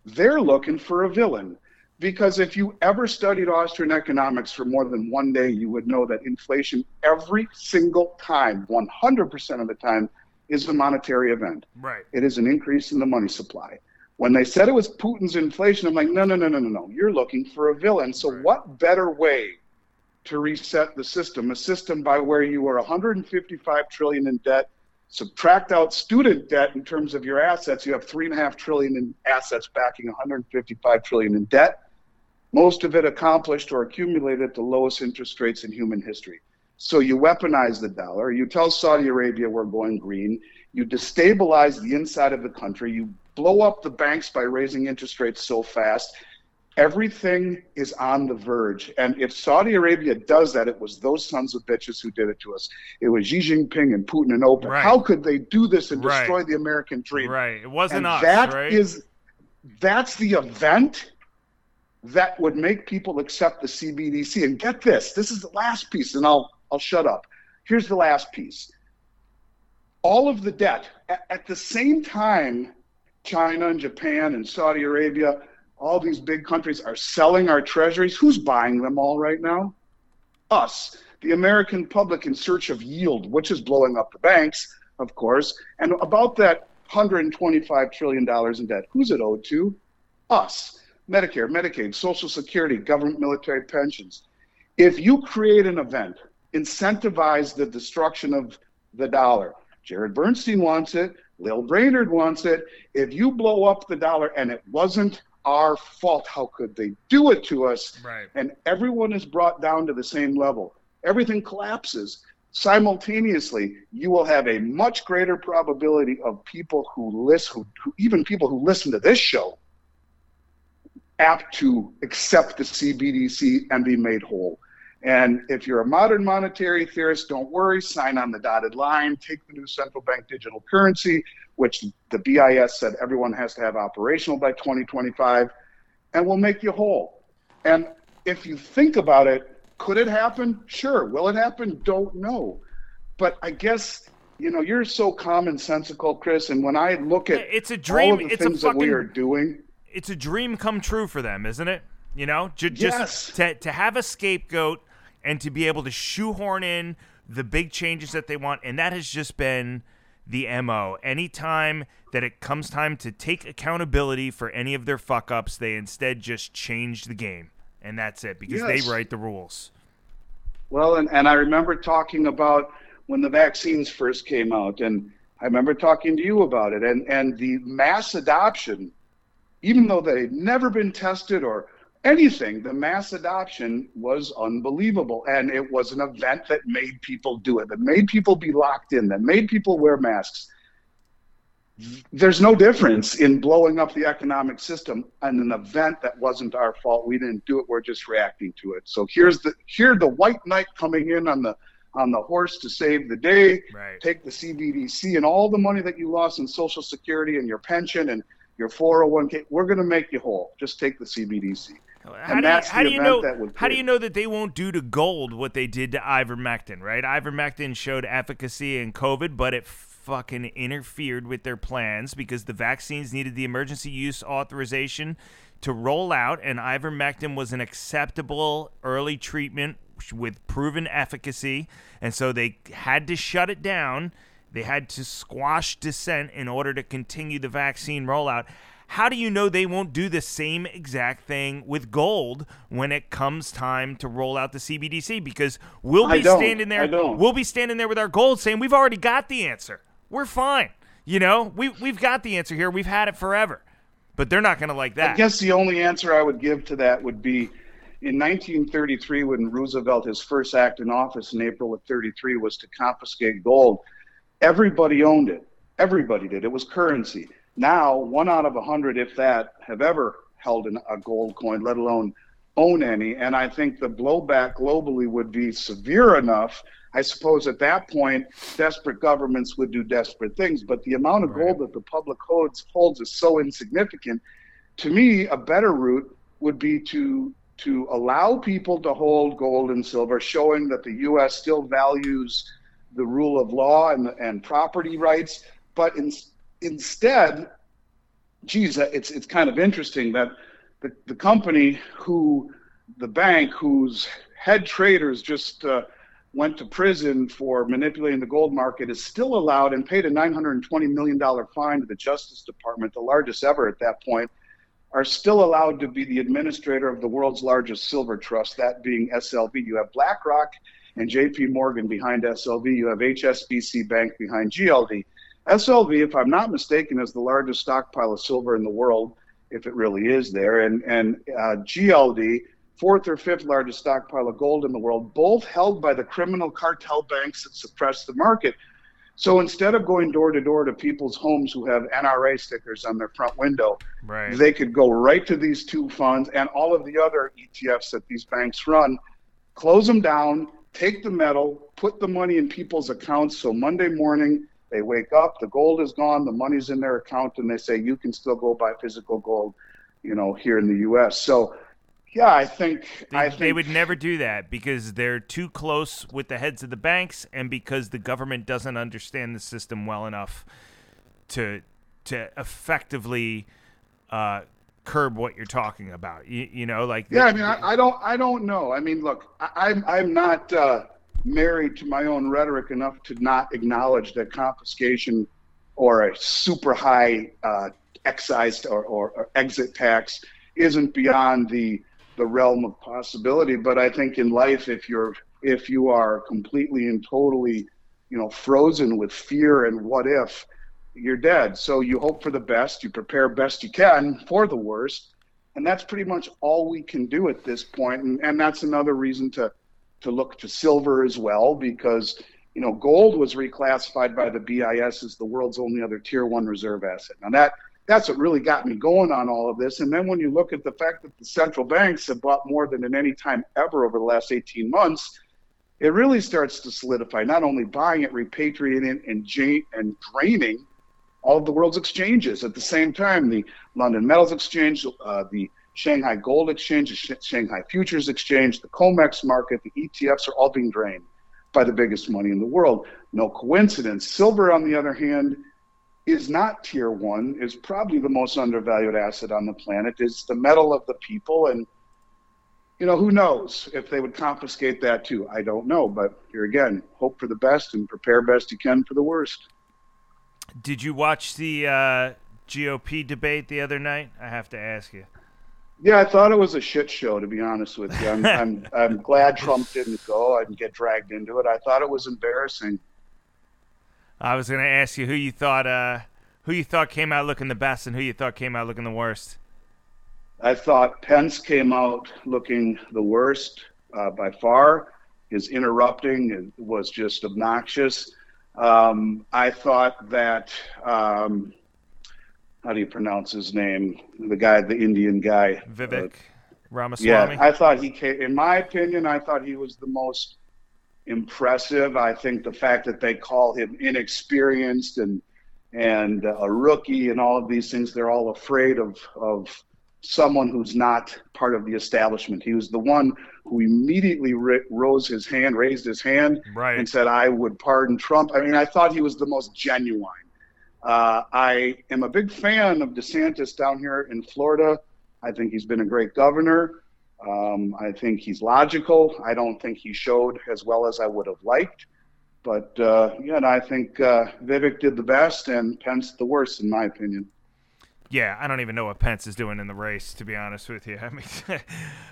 Speaker 2: They're looking for a villain. Because if you ever studied Austrian economics for more than one day, you would know that inflation every single time, 100% of the time, is a monetary event.
Speaker 1: Right.
Speaker 2: It is an increase in the money supply. When they said it was Putin's inflation, I'm like, no, no, no, no, no, no. You're looking for a villain. So,
Speaker 1: Right.
Speaker 2: what better way to reset the system? A system by where you are 155 trillion in debt, subtract out student debt in terms of your assets, you have three and a half trillion in assets backing 155 trillion in debt. Most of it accomplished or accumulated at the lowest interest rates in human history. So you weaponize the dollar. You tell Saudi Arabia we're going green. You destabilize the inside of the country. You blow up the banks by raising interest rates so fast. Everything is on the verge. And if Saudi Arabia does that, it was those sons of bitches who did it to us. It was Xi Jinping and Putin and Oprah.
Speaker 1: Right.
Speaker 2: How could they do this and
Speaker 1: Right.
Speaker 2: destroy the American dream?
Speaker 1: Right. It wasn't
Speaker 2: and
Speaker 1: us,
Speaker 2: that
Speaker 1: right?
Speaker 2: is- that's the event that would make people accept the CBDC. And get this, this is the last piece, and I'll I'll shut up. Here's the last piece. All of the debt at, at the same time, China and Japan and Saudi Arabia, all these big countries are selling our treasuries. Who's buying them all right now? Us, the American public in search of yield, which is blowing up the banks, of course. And about that $125 trillion in debt, who's it owed to? Us. Medicare, Medicaid, Social Security, government military pensions. If you create an event, incentivize the destruction of the dollar. Jared Bernstein wants it. Lil Brainard wants it. If you blow up the dollar and it wasn't our fault, how could they do it to us?
Speaker 1: Right.
Speaker 2: and everyone is brought down to the same level. Everything collapses. Simultaneously, you will have a much greater probability of people who listen, who, who even people who listen to this show, apt to accept the CBDC and be made whole. And if you're a modern monetary theorist, don't worry, sign on the dotted line, take the new central bank digital currency, which the BIS said everyone has to have operational by 2025, and we'll make you whole. And if you think about it, could it happen? Sure. Will it happen? Don't know. But I guess you know you're so commonsensical, Chris. And when I look at
Speaker 1: It's a
Speaker 2: all
Speaker 1: dream.
Speaker 2: of the
Speaker 1: It's a
Speaker 2: things that we are doing,
Speaker 1: it's a dream come true for them, isn't it? You know, J- just
Speaker 2: Yes.
Speaker 1: to to have a scapegoat and to be able to shoehorn in the big changes that they want, and that has just been the mo. Anytime that it comes time to take accountability for any of their fuck ups, they instead just change the game, and that's it because
Speaker 2: Yes.
Speaker 1: they write the rules.
Speaker 2: Well, and, and I remember talking about when the vaccines first came out, and I remember talking to you about it, and, and the mass adoption, even though they'd never been tested or anything, the mass adoption was unbelievable. And it was an event that made people do it, that made people be locked in, that made people wear masks. There's no difference in blowing up the economic system and an event that wasn't our fault. We didn't do it. We're just reacting to it. So here's the here the white knight coming in on the on the horse to save the day.
Speaker 1: Right.
Speaker 2: Take the CBDC and all the money that you lost in Social Security and your pension and your 401k. We're going to make you whole. Just take the CBDC.
Speaker 1: How
Speaker 2: And
Speaker 1: do you, how do you know? How do you know that they won't do to gold what they did to ivermectin? Right, ivermectin showed efficacy in COVID, but it fucking interfered with their plans because the vaccines needed the emergency use authorization to roll out, and ivermectin was an acceptable early treatment with proven efficacy, and so they had to shut it down. They had to squash dissent in order to continue the vaccine rollout. how do you know they won't do the same exact thing with gold when it comes time to roll out the CBDC? Because we'll be standing there, we'll be standing there with our gold saying we've already got the answer. We're fine. You know, we we've got the answer here. We've had it forever. But they're not going to like that.
Speaker 2: I guess the only answer I would give to that would be in 1933, when Roosevelt, his first act in office in April of 33 was to confiscate gold, everybody owned it. Everybody did. It was currency. Now, one out of a hundred, if that, have ever held an, a gold coin, let alone own any. And I think the blowback globally would be severe enough. I suppose at that point, desperate governments would do desperate things. But the amount of gold that the public holds, holds is so insignificant. To me, a better route would be to to allow people to hold gold and silver, showing that the U.S. still values the rule of law and, and property rights. But in, instead, geez, it's, it's kind of interesting that the, the company who, the bank whose head traders just uh, went to prison for manipulating the gold market is still allowed and paid a $920 million fine to the Justice Department, the largest ever at that point, are still allowed to be the administrator of the world's largest silver trust, that being SLV. You have BlackRock and JP Morgan behind SLV. You have HSBC Bank behind GLD. SLV, if I'm not mistaken, is the largest stockpile of silver in the world, if it really is there. And, and uh, GLD, fourth or fifth largest stockpile of gold in the world, both held by the criminal cartel banks that suppress the market. So instead of going door to door to people's homes who have NRA stickers on their front window, right. they could go right to these two funds and all of the other ETFs that these banks run, close them down, take the metal, put the money in people's accounts. So Monday morning, they wake up, the gold is gone, the money's in their account, and they say, you can still go buy physical gold, you know, here in the U.S. So yeah, I think
Speaker 1: they,
Speaker 2: I think
Speaker 1: they would never do that because they're too close with the heads of the banks, and because the government doesn't understand the system well enough to to effectively uh, curb what you're talking about. You, you know, like
Speaker 2: yeah. I mean, I, I, don't I don't know. I mean, look, I, am I'm, I'm not uh, married to my own rhetoric enough to not acknowledge that confiscation or a super high uh, excise or, or, or exit tax isn't beyond the the realm of possibility. But I think in life, if you're if you are completely and totally, you know, frozen with fear and what if, you're dead. So you hope for the best, you prepare best you can for the worst, and that's pretty much all we can do at this point. And and that's another reason to to look to silver as well because you know gold was reclassified by the BIS as the world's only other tier one reserve asset. Now that that's what really got me going on all of this. And then when you look at the fact that the central banks have bought more than at any time ever over the last 18 months, it really starts to solidify. Not only buying it, repatriating it, and, and draining all of the world's exchanges at the same time. The London Metals Exchange, uh, the Shanghai Gold Exchange, the Shanghai Futures Exchange, the COMEX market, the ETFs are all being drained by the biggest money in the world. No coincidence. Silver, on the other hand, is not tier one, is probably the most undervalued asset on the planet. It's the metal of the people. And, you know, who knows if they would confiscate that too? I don't know. But here again, hope for the best and prepare best you can for the worst.
Speaker 1: Did you watch the uh, GOP debate the other night? I have to ask you.
Speaker 2: Yeah, I thought it was a shit show, to be honest with you. I'm, I'm, *laughs* I'm glad Trump didn't go and get dragged into it. I thought it was embarrassing.
Speaker 1: I was going to ask you who you thought uh, who you thought came out looking the best and who you thought came out looking the worst.
Speaker 2: I thought Pence came out looking the worst uh, by far. His interrupting was just obnoxious. Um, I thought that um, how do you pronounce his name? The guy, the Indian guy,
Speaker 1: Vivek uh, Ramaswamy.
Speaker 2: Yeah, I thought he came. In my opinion, I thought he was the most impressive. I think the fact that they call him inexperienced and and a rookie and all of these things, they're all afraid of of someone who's not part of the establishment. He was the one who immediately rose his hand, raised his hand,
Speaker 1: right.
Speaker 2: and said, "I would pardon Trump." I mean, I thought he was the most genuine. Uh, I am a big fan of DeSantis down here in Florida. I think he's been a great governor. Um, I think he's logical. I don't think he showed as well as I would have liked. But uh, yeah, I think uh, Vivek did the best and Pence the worst, in my opinion.
Speaker 1: Yeah, I don't even know what Pence is doing in the race, to be honest with you. *laughs* I mean, *laughs*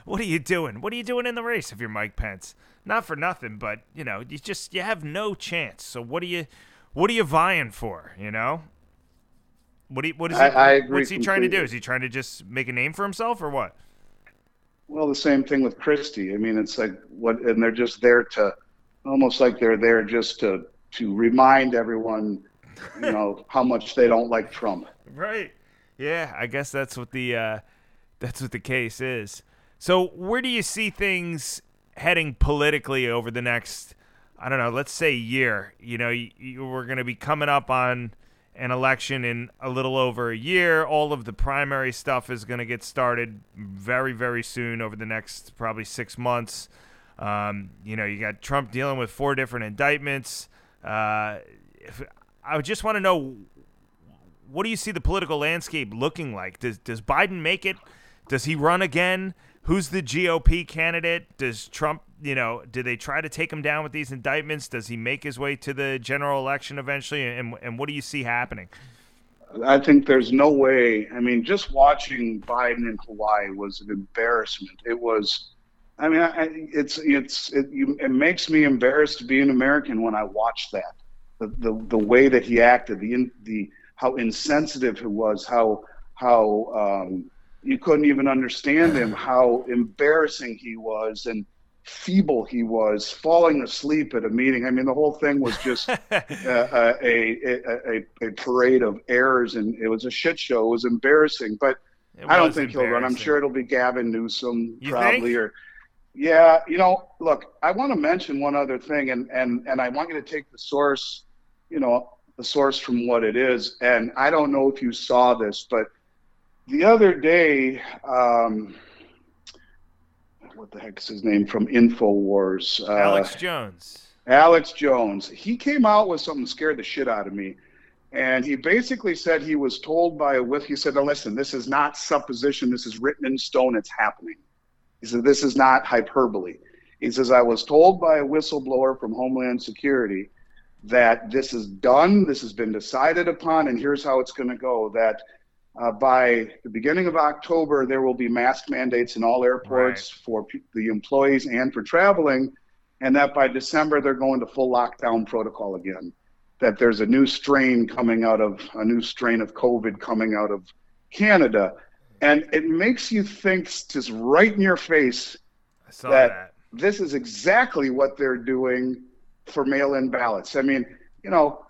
Speaker 1: what are you doing? What are you doing in the race if you're Mike Pence? Not for nothing, but you know, you just you have no chance. So what are you, what are you vying for? You know, what do you, what is he,
Speaker 2: I agree
Speaker 1: what's he trying to do? Is he trying to just make a name for himself or what?
Speaker 2: Well, the same thing with Christie. I mean, it's like what, and they're just there to, almost like they're there just to to remind everyone, you *laughs* know, how much they don't like Trump.
Speaker 1: Right. Yeah, I guess that's what the uh, that's what the case is. So where do you see things heading politically over the next I don't know, let's say year. You know, you, you, we're going to be coming up on an election in a little over a year. All of the primary stuff is going to get started very, very soon over the next probably six months. Um, you know, you got Trump dealing with four different indictments. Uh, if, I just want to know what do you see the political landscape looking like? Does does Biden make it? Does he run again? Who's the GOP candidate? Does Trump, you know, do they try to take him down with these indictments? Does he make his way to the general election eventually? And and what do you see happening?
Speaker 2: I think there's no way. I mean, just watching Biden in Hawaii was an embarrassment. It was. I mean, I, it's it's it, you, it makes me embarrassed to be an American when I watch that. The the, the way that he acted, the the how insensitive he was, how how um, you couldn't even understand him, how embarrassing he was, and feeble he was, falling asleep at a meeting. I mean, the whole thing was just *laughs* uh, a, a, a, a parade of errors, and it was a shit show. It was embarrassing, but
Speaker 1: It
Speaker 2: I don't think he'll run. I'm sure it'll be Gavin Newsom
Speaker 1: You
Speaker 2: probably,
Speaker 1: think?
Speaker 2: or yeah. You know, look, I want to mention one other thing, and and and I want you to take the source, you know, the source from what it is. And I don't know if you saw this, but the other day, um, what the heck is his name from Infowars? Uh,
Speaker 1: Alex Jones.
Speaker 2: Alex Jones. He came out with something that scared the shit out of me. And he basically said he was told by a with he said, now listen, this is not supposition, this is written in stone, it's happening. He said, This is not hyperbole. He says, I was told by a whistleblower from Homeland Security that this is done, this has been decided upon, and here's how it's going to go. That uh, by the beginning of October, there will be mask mandates in all airports for p- the employees and for traveling, and that by December, they're going to full lockdown protocol again. That there's a new strain coming out of a new strain of COVID coming out of Canada. And it makes you think just right in your face that-
Speaker 1: that.
Speaker 2: this is exactly what they're doing for mail-in ballots. I mean, you know,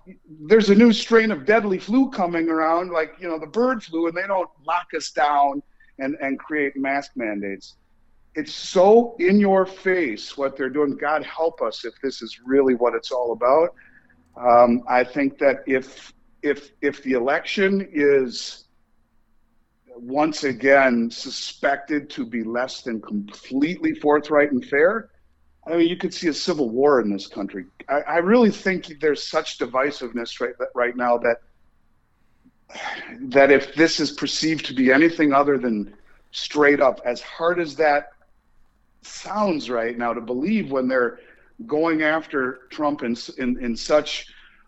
Speaker 2: there's a new strain of deadly flu coming around, like you know the bird flu, and they don't lock us down and and create mask mandates. It's so in your face what they're doing. God help us if this is really what it's all about. Um, I think that if if if the election is once again suspected to be less than completely forthright and fair, I mean, you could see a civil war in this country. I, I really think there's such divisiveness right right now that that if this is perceived to be anything other than straight up, as hard as that sounds right now to believe when they're going after Trump in in, in such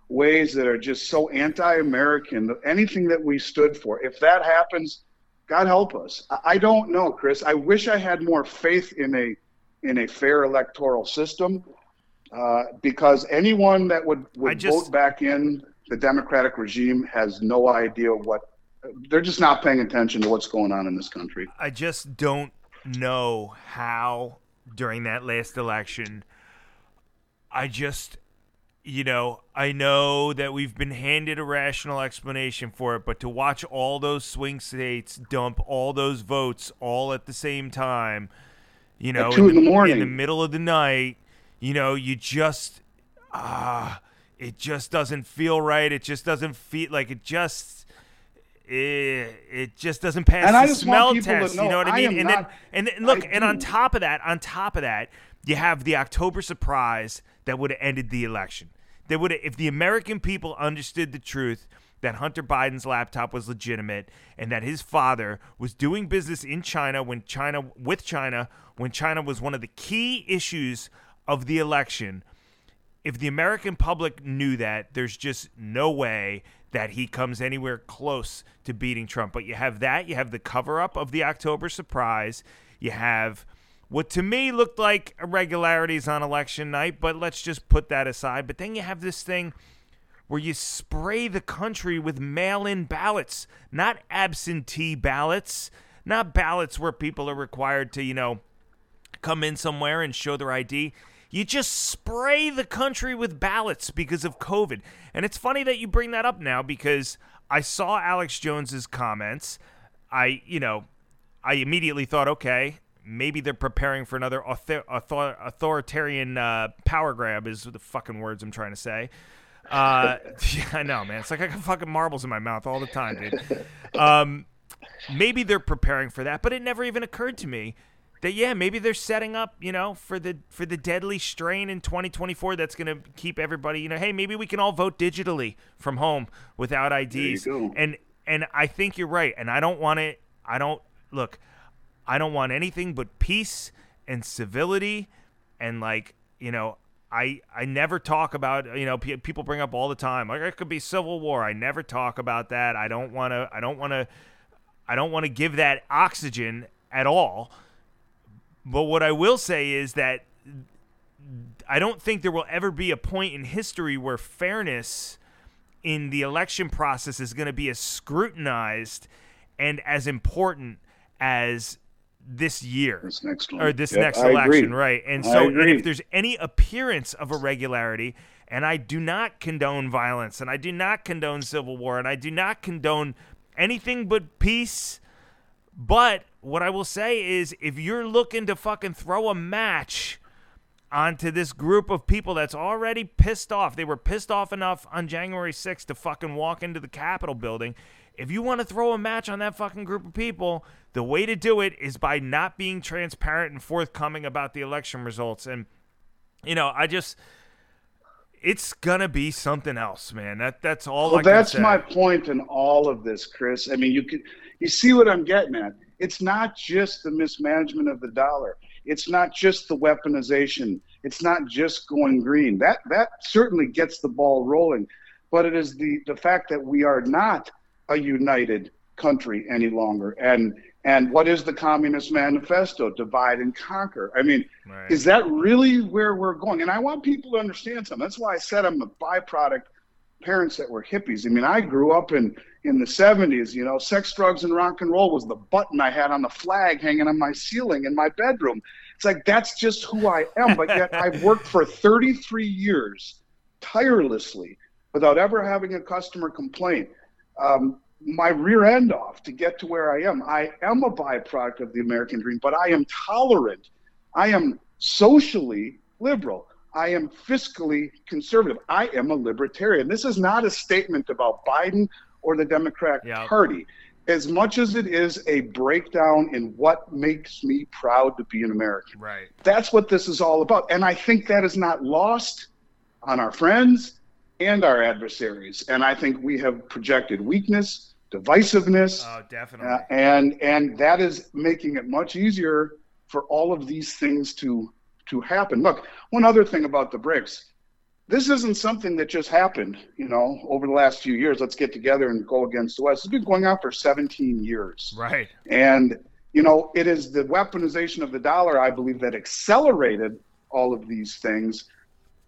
Speaker 2: ways that are just so anti-American, anything that we stood for, if that happens, God help us. I, I don't know, Chris. I wish I had more faith in a in a fair electoral system, uh, because anyone that would, would
Speaker 1: just-
Speaker 2: vote back in the Democratic regime has no idea what they're just not paying attention to what's going on in this country.
Speaker 1: I just don't know how during that last election. I just, you know, I know that we've been handed a rational explanation for it, but to watch all those swing states dump all those votes all at the same time, you know,
Speaker 2: two in the
Speaker 1: in
Speaker 2: morning.
Speaker 1: the middle of the night, you know, you just, ah, it just doesn't feel right. It just doesn't feel like it just. It, it just doesn't pass
Speaker 2: And
Speaker 1: the
Speaker 2: I just
Speaker 1: smell test.
Speaker 2: know
Speaker 1: you know what I
Speaker 2: I
Speaker 1: mean? and
Speaker 2: not-
Speaker 1: then and, and look,
Speaker 2: I
Speaker 1: and on top of that, on top of that, you have the October surprise that would have ended the election. They would if the American people understood the truth that Hunter Biden's laptop was legitimate and that his father was doing business in China when China with China when China was one of the key issues of the election. if the American public knew that, there's just no way that he comes anywhere close to beating Trump. But you have that, you have the cover up of the October surprise, you have what to me looked like irregularities on election night, but let's just put that aside. But then you have this thing where you spray the country with mail in ballots, not absentee ballots, not ballots where people are required to, you know, come in somewhere and show their ID. You just spray the country with ballots because of COVID. And it's funny that you bring that up now because I saw Alex Jones's comments. I, you know, I immediately thought, okay, maybe they're preparing for another author- author- authoritarian uh, power grab, is the fucking words I'm trying to say. Uh, *laughs* yeah, I know, man. It's like I got fucking marbles in my mouth all the time, dude. Um, maybe they're preparing for that, but it never even occurred to me that yeah, maybe they're setting up, you know, for the for the deadly strain in 2024 that's going to keep everybody, you know, hey, maybe we can all vote digitally from home without IDs. And and I think you're right, and I don't want it I don't look, I don't want anything but peace and civility and like, you know, I I never talk about you know p- people bring up all the time like it could be civil war. I never talk about that. I don't want to. I don't want to. I don't want to give that oxygen at all. But what I will say is that I don't think there will ever be a point in history where fairness in the election process is going to be as scrutinized and as important as this year
Speaker 2: this next one.
Speaker 1: or this
Speaker 2: yep,
Speaker 1: next
Speaker 2: I
Speaker 1: election,
Speaker 2: agree.
Speaker 1: right? And so, and if there's any appearance of irregularity, and I do not condone violence, and I do not condone civil war, and I do not condone anything but peace. But what I will say is, if you're looking to fucking throw a match onto this group of people that's already pissed off, they were pissed off enough on January 6th to fucking walk into the Capitol building. If you want to throw a match on that fucking group of people, the way to do it is by not being transparent and forthcoming about the election results. And, you know, I just. It's gonna be something else, man. That that's all.
Speaker 2: Well,
Speaker 1: I can
Speaker 2: that's
Speaker 1: say.
Speaker 2: my point in all of this, Chris. I mean, you could, you see what I'm getting at. It's not just the mismanagement of the dollar. It's not just the weaponization. It's not just going green. That that certainly gets the ball rolling, but it is the the fact that we are not a united country any longer. And and what is the Communist Manifesto? Divide and conquer. I mean,
Speaker 1: Right.
Speaker 2: is that really where we're going? And I want people to understand something. That's why I said I'm a byproduct parents that were hippies. I mean, I grew up in in the 70s, you know, sex, drugs, and rock and roll was the button I had on the flag hanging on my ceiling in my bedroom. It's like that's just who I am. But yet I've worked for 33 years tirelessly without ever having a customer complaint. Um, my rear end off to get to where I am. I am a byproduct of the American dream, but I am tolerant. I am socially liberal. I am fiscally conservative. I am a libertarian. This is not a statement about Biden or the Democrat
Speaker 1: Yeah.
Speaker 2: Party, as much as it is a breakdown in what makes me proud to be an American.
Speaker 1: right.
Speaker 2: That's what this is all about. And I think that is not lost on our friends and our adversaries. And I think we have projected weakness, divisiveness,
Speaker 1: Oh, definitely.
Speaker 2: uh, and and that is making it much easier for all of these things to to happen. Look, one other thing about the BRICS, this isn't something that just happened, you know, over the last few years. Let's get together and go against the West. It's been going on for 17 years.
Speaker 1: right.
Speaker 2: And, you know, it is the weaponization of the dollar, I believe, that accelerated all of these things.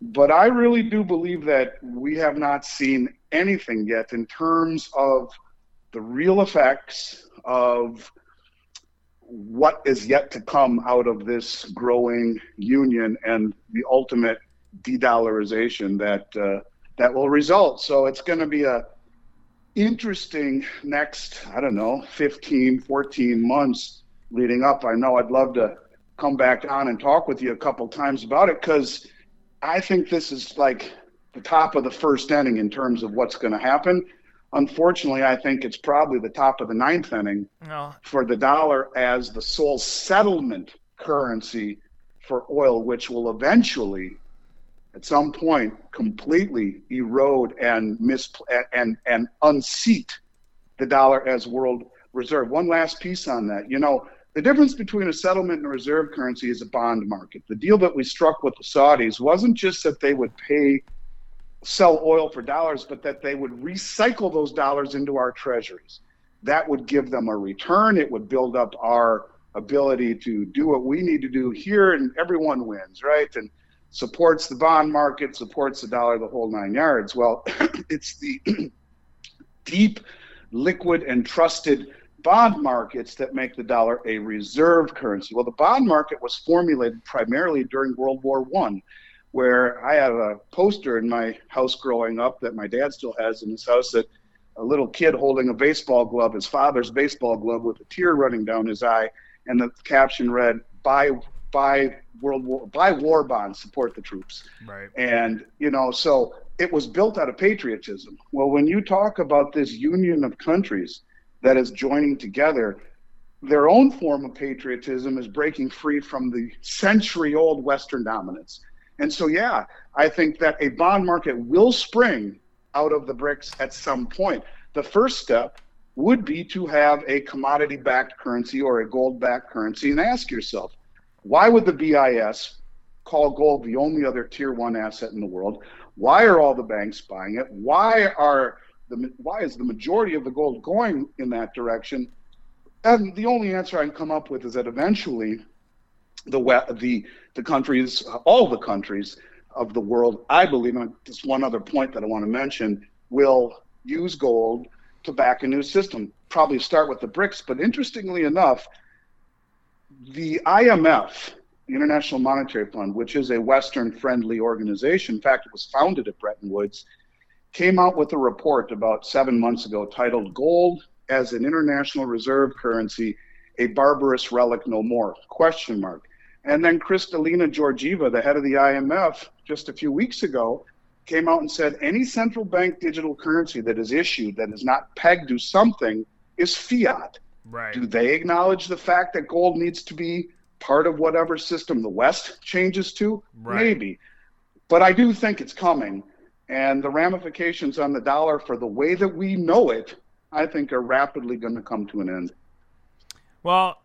Speaker 2: But I really do believe that we have not seen anything yet in terms of the real effects of what is yet to come out of this growing union and the ultimate de-dollarization that uh, that will result. So it's going to be a interesting next, I don't know, 15, 14 months leading up. I know I'd love to come back on and talk with you a couple times about it because I think this is like the top of the first inning in terms of what's going to happen. Unfortunately, I think it's probably the top of the ninth inning
Speaker 1: No,
Speaker 2: for the dollar as the sole settlement currency for oil, which will eventually, at some point, completely erode and mis and and unseat the dollar as world reserve. One last piece on that. You know, The difference between a settlement and a reserve currency is a bond market. The deal that we struck with the Saudis wasn't just that they would pay sell oil for dollars, but that they would recycle those dollars into our treasuries. That would give them a return. It would build up our ability to do what we need to do here, and everyone wins, right? And supports the bond market, supports the dollar, the whole nine yards. Well, *clears throat* it's the *clears throat* deep, liquid, and trusted bond markets that make the dollar a reserve currency. Well, the bond market was formulated primarily during World War One where I have a poster in my house growing up that my dad still has in his house that a little kid holding a baseball glove, his father's baseball glove, with a tear running down his eye, and the caption read, "Buy, buy World War, buy war bonds, support the troops."
Speaker 1: Right.
Speaker 2: And you know, so it was built out of patriotism. Well, when you talk about this union of countries that is joining together, their own form of patriotism is breaking free from the century-old Western dominance and so, yeah, I think that a bond market will spring out of the BRICS at some point. The first step would be to have a commodity backed currency or a gold backed currency and ask yourself, why would the BIS call gold the only other tier one asset in the world? Why are all the banks buying it? Why are the why is the majority of the gold going in that direction? And the only answer I can come up with is that eventually the the the countries, all the countries of the world, I believe, and just one other point that I want to mention, will use gold to back a new system. Probably start with the BRICS, but interestingly enough, the IMF, the International Monetary Fund, which is a Western-friendly organization, in fact, it was founded at Bretton Woods, came out with a report about seven months ago titled "Gold as an International Reserve Currency: A Barbarous Relic No More?" Question mark. And then Kristalina Georgieva, the head of the IMF, just a few weeks ago, came out and said any central bank digital currency that is issued that is not pegged to something is fiat.
Speaker 1: Right.
Speaker 2: Do they acknowledge the fact that gold needs to be part of whatever system the West changes to?
Speaker 1: Right.
Speaker 2: Maybe. But I do think it's coming. And the ramifications on the dollar for the way that we know it, I think, are rapidly going to come to an end.
Speaker 1: Well,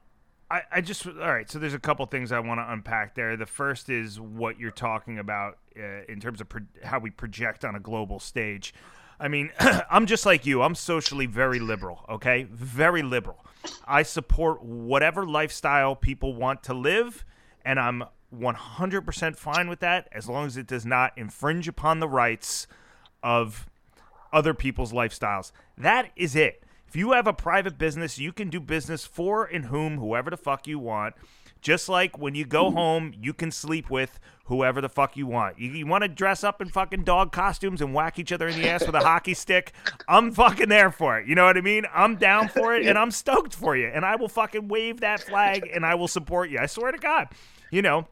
Speaker 1: I, I just all right. So there's a couple things I want to unpack there. The first is what you're talking about uh, in terms of pro- how we project on a global stage. I mean, *clears throat* I'm just like you. I'm socially very liberal. Okay, very liberal. I support whatever lifestyle people want to live, and I'm 100% fine with that as long as it does not infringe upon the rights of other people's lifestyles. That is it. If you have a private business, you can do business for and whom, whoever the fuck you want. Just like when you go home, you can sleep with whoever the fuck you want. You, you want to dress up in fucking dog costumes and whack each other in the ass with a *laughs* hockey stick? I'm fucking there for it. You know what I mean? I'm down for it and I'm stoked for you. And I will fucking wave that flag and I will support you. I swear to God. You know,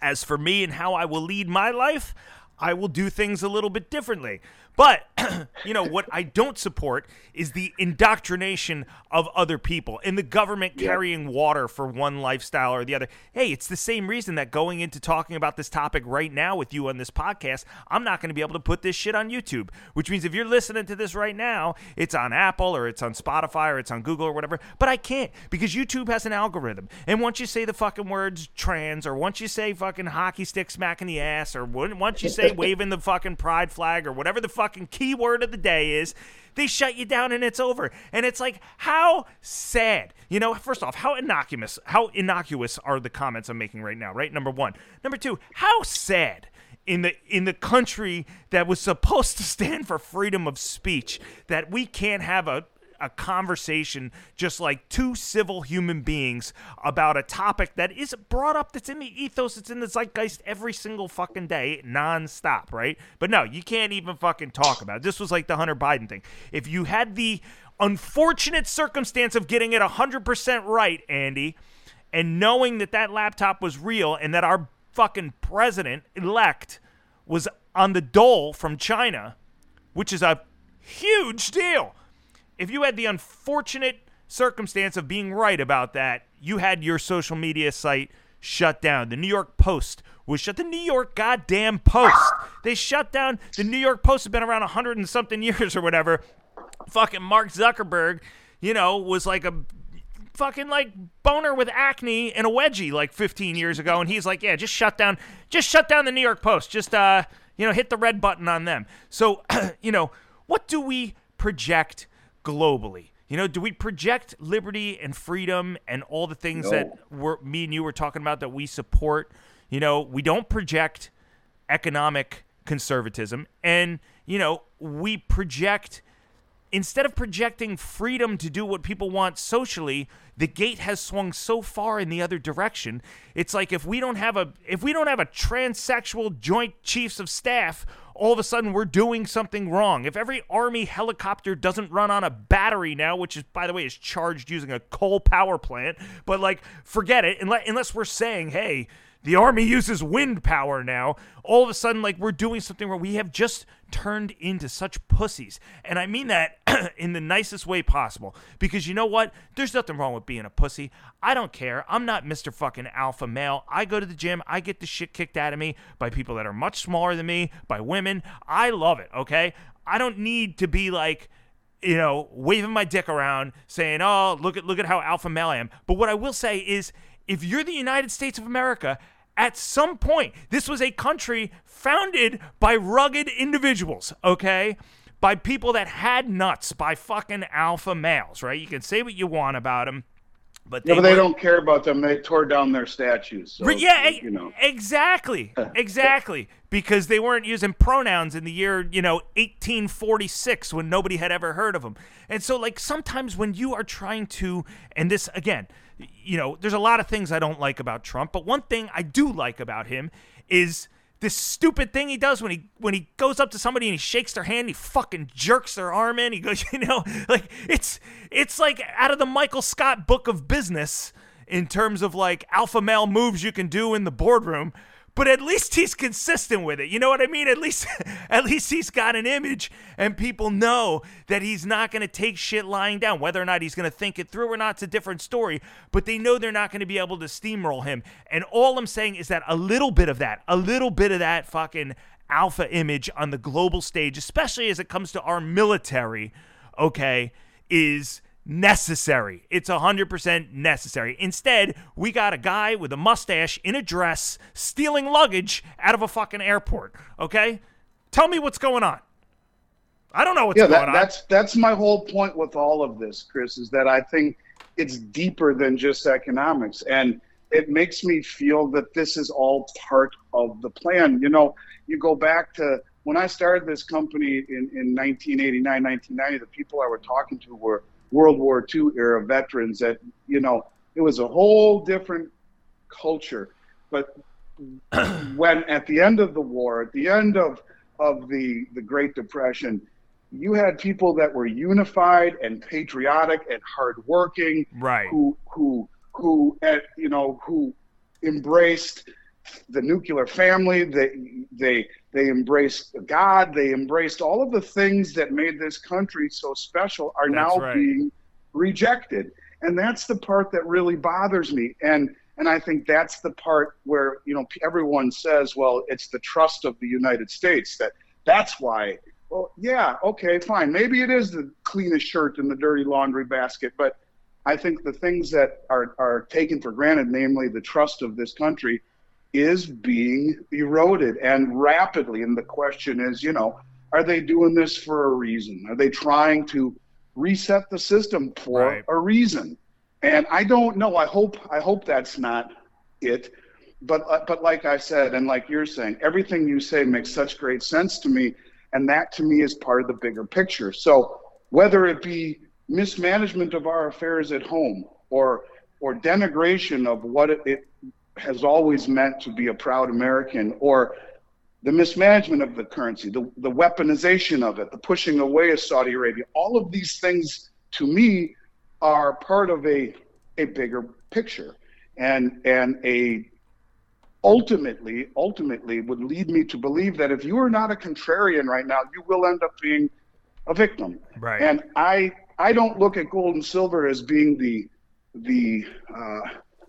Speaker 1: as for me and how I will lead my life, I will do things a little bit differently. But, *clears throat* you know, what I don't support is the indoctrination of other people and the government yep. carrying water for one lifestyle or the other. Hey, it's the same reason that going into talking about this topic right now with you on this podcast, I'm not going to be able to put this shit on YouTube, which means if you're listening to this right now, it's on Apple or it's on Spotify or it's on Google or whatever. But I can't because YouTube has an algorithm. And once you say the fucking words trans or once you say fucking hockey stick smacking the ass or once you say *laughs* waving the fucking pride flag or whatever the fuck fucking keyword of the day is, they shut you down and it's over. And it's like, how sad. You know, first off, how innocuous, how innocuous are the comments I'm making right now, right? Number one. Number two, how sad in the in the country that was supposed to stand for freedom of speech that we can't have a, a conversation just like two civil human beings about a topic that is brought up that's in the ethos, it's in the zeitgeist every single fucking day, nonstop, right? But no, you can't even fucking talk about it. This was like the Hunter Biden thing. If you had the unfortunate circumstance of getting it 100% right, Andy, and knowing that that laptop was real and that our fucking president elect was on the dole from China, which is a huge deal if you had the unfortunate circumstance of being right about that, you had your social media site shut down. The New York Post was shut. The New York goddamn Post. They shut down. The New York Post has been around a hundred and something *laughs* years or whatever. Fucking Mark Zuckerberg, you know, was like a fucking like boner with acne and a wedgie like 15 years ago, and he's like, yeah, just shut down, just shut down the New York Post, just uh, you know, hit the red button on them. So, *clears throat* you know, what do we project globally? You know, do we project liberty and freedom and all the things no. that we're, me and you were talking about that we support? You know, we don't project economic conservatism, and you know, we project instead of projecting freedom to do what people want socially, the gate has swung so far in the other direction. It's like if we don't have a if we don't have a transsexual joint chiefs of staff, all of a sudden we're doing something wrong. If every army helicopter doesn't run on a battery now, which is by the way is charged using a coal power plant, but like forget it unless, unless we're saying, "Hey, the army uses wind power now. All of a sudden, like we're doing something where we have just turned into such pussies. And I mean that *clears throat* in the nicest way possible. Because you know what? There's nothing wrong with being a pussy. I don't care. I'm not Mr. fucking alpha male. I go to the gym, I get the shit kicked out of me by people that are much smaller than me, by women. I love it, okay? I don't need to be like you know, waving my dick around, saying, "Oh, look at look at how alpha male I am." But what I will say is, if you're the United States of America at some point, this was a country founded by rugged individuals, okay? By people that had nuts, by fucking alpha males, right? You can say what you want about them. But
Speaker 2: they, yeah, but they don't care about them. They tore down their statues. So,
Speaker 1: yeah, you know. exactly, *laughs* exactly. Because they weren't using pronouns in the year, you know, 1846 when nobody had ever heard of them. And so, like, sometimes when you are trying to, and this again, you know, there's a lot of things I don't like about Trump, but one thing I do like about him is this stupid thing he does when he when he goes up to somebody and he shakes their hand, he fucking jerks their arm in. He goes, *laughs* you know, like it's it's like out of the Michael Scott book of business in terms of like alpha male moves you can do in the boardroom but at least he's consistent with it. You know what I mean? At least *laughs* at least he's got an image and people know that he's not going to take shit lying down. Whether or not he's going to think it through or not, it's a different story, but they know they're not going to be able to steamroll him. And all I'm saying is that a little bit of that, a little bit of that fucking alpha image on the global stage, especially as it comes to our military, okay, is necessary. It's 100% necessary. Instead, we got a guy with a mustache in a dress stealing luggage out of a fucking airport. Okay? Tell me what's going on. I don't know what's
Speaker 2: yeah,
Speaker 1: going
Speaker 2: that, on. That's that's my whole point with all of this, Chris, is that I think it's deeper than just economics. And it makes me feel that this is all part of the plan. You know, you go back to when I started this company in, in 1989, 1990, the people I were talking to were World War II era veterans that, you know, it was a whole different culture. But *clears throat* when at the end of the war, at the end of, of the, the Great Depression, you had people that were unified and patriotic and hardworking,
Speaker 1: right?
Speaker 2: Who who who at, you know who embraced the nuclear family. They they they embraced God. They embraced all of the things that made this country so special are that's now right. being rejected, and that's the part that really bothers me. And and I think that's the part where you know everyone says, well, it's the trust of the United States that that's why. Well, yeah, okay, fine. Maybe it is the cleanest shirt in the dirty laundry basket, but I think the things that are, are taken for granted, namely the trust of this country, is being eroded and rapidly. And the question is, you know, are they doing this for a reason? Are they trying to reset the system for right. a reason? And I don't know. I hope I hope that's not it. But uh, but like I said, and like you're saying, everything you say makes such great sense to me, and that to me is part of the bigger picture. So whether it be mismanagement of our affairs at home or or denigration of what it, it has always meant to be a proud American, or the mismanagement of the currency, the, the weaponization of it, the pushing away of Saudi Arabia, all of these things to me are part of a, a bigger picture and, and a ultimately, ultimately would lead me to believe that if you are not a contrarian right now, you will end up being a victim.
Speaker 1: Right.
Speaker 2: And I, I don't look at gold and silver as being the, the, uh,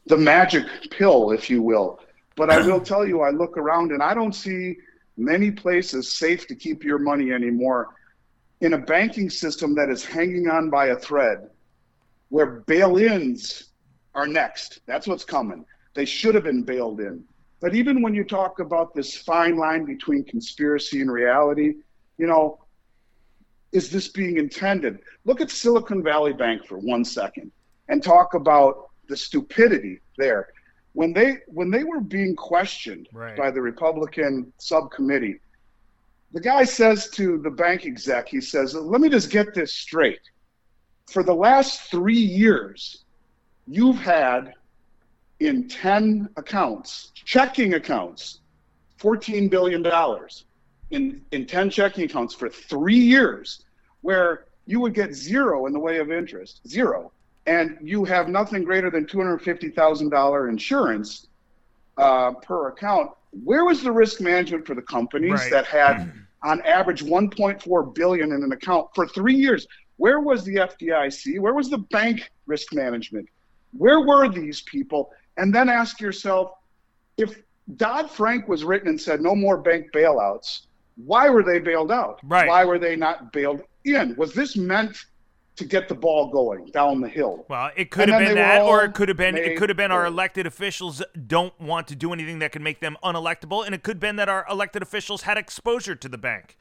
Speaker 2: the magic pill, if you will. But I will tell you, I look around and I don't see many places safe to keep your money anymore in a banking system that is hanging on by a thread where bail-ins are next. That's what's coming. They should have been bailed in. But even when you talk about this fine line between conspiracy and reality, you know, is this being intended? Look at Silicon Valley Bank for one second and talk about the stupidity there. When they when they were being questioned right. by the Republican subcommittee, the guy says to the bank exec, he says, "Let me just get this straight. For the last 3 years, you've had in 10 accounts, checking accounts, $14 billion in, in 10 checking accounts for three years, where you would get zero in the way of interest, zero. And you have nothing greater than $250,000 insurance uh, per account. Where was the risk management for the companies right. that had, on average, 1.4 billion in an account for three years? Where was the FDIC? Where was the bank risk management? Where were these people? And then ask yourself if Dodd Frank was written and said no more bank bailouts, why were they bailed out?
Speaker 1: Right.
Speaker 2: Why were they not bailed in? Was this meant to get the ball going down the hill?
Speaker 1: Well, it could and have been that, or it could have been it could have been our elected officials don't want to do anything that could make them unelectable, and it could have been that our elected officials had exposure to the bank.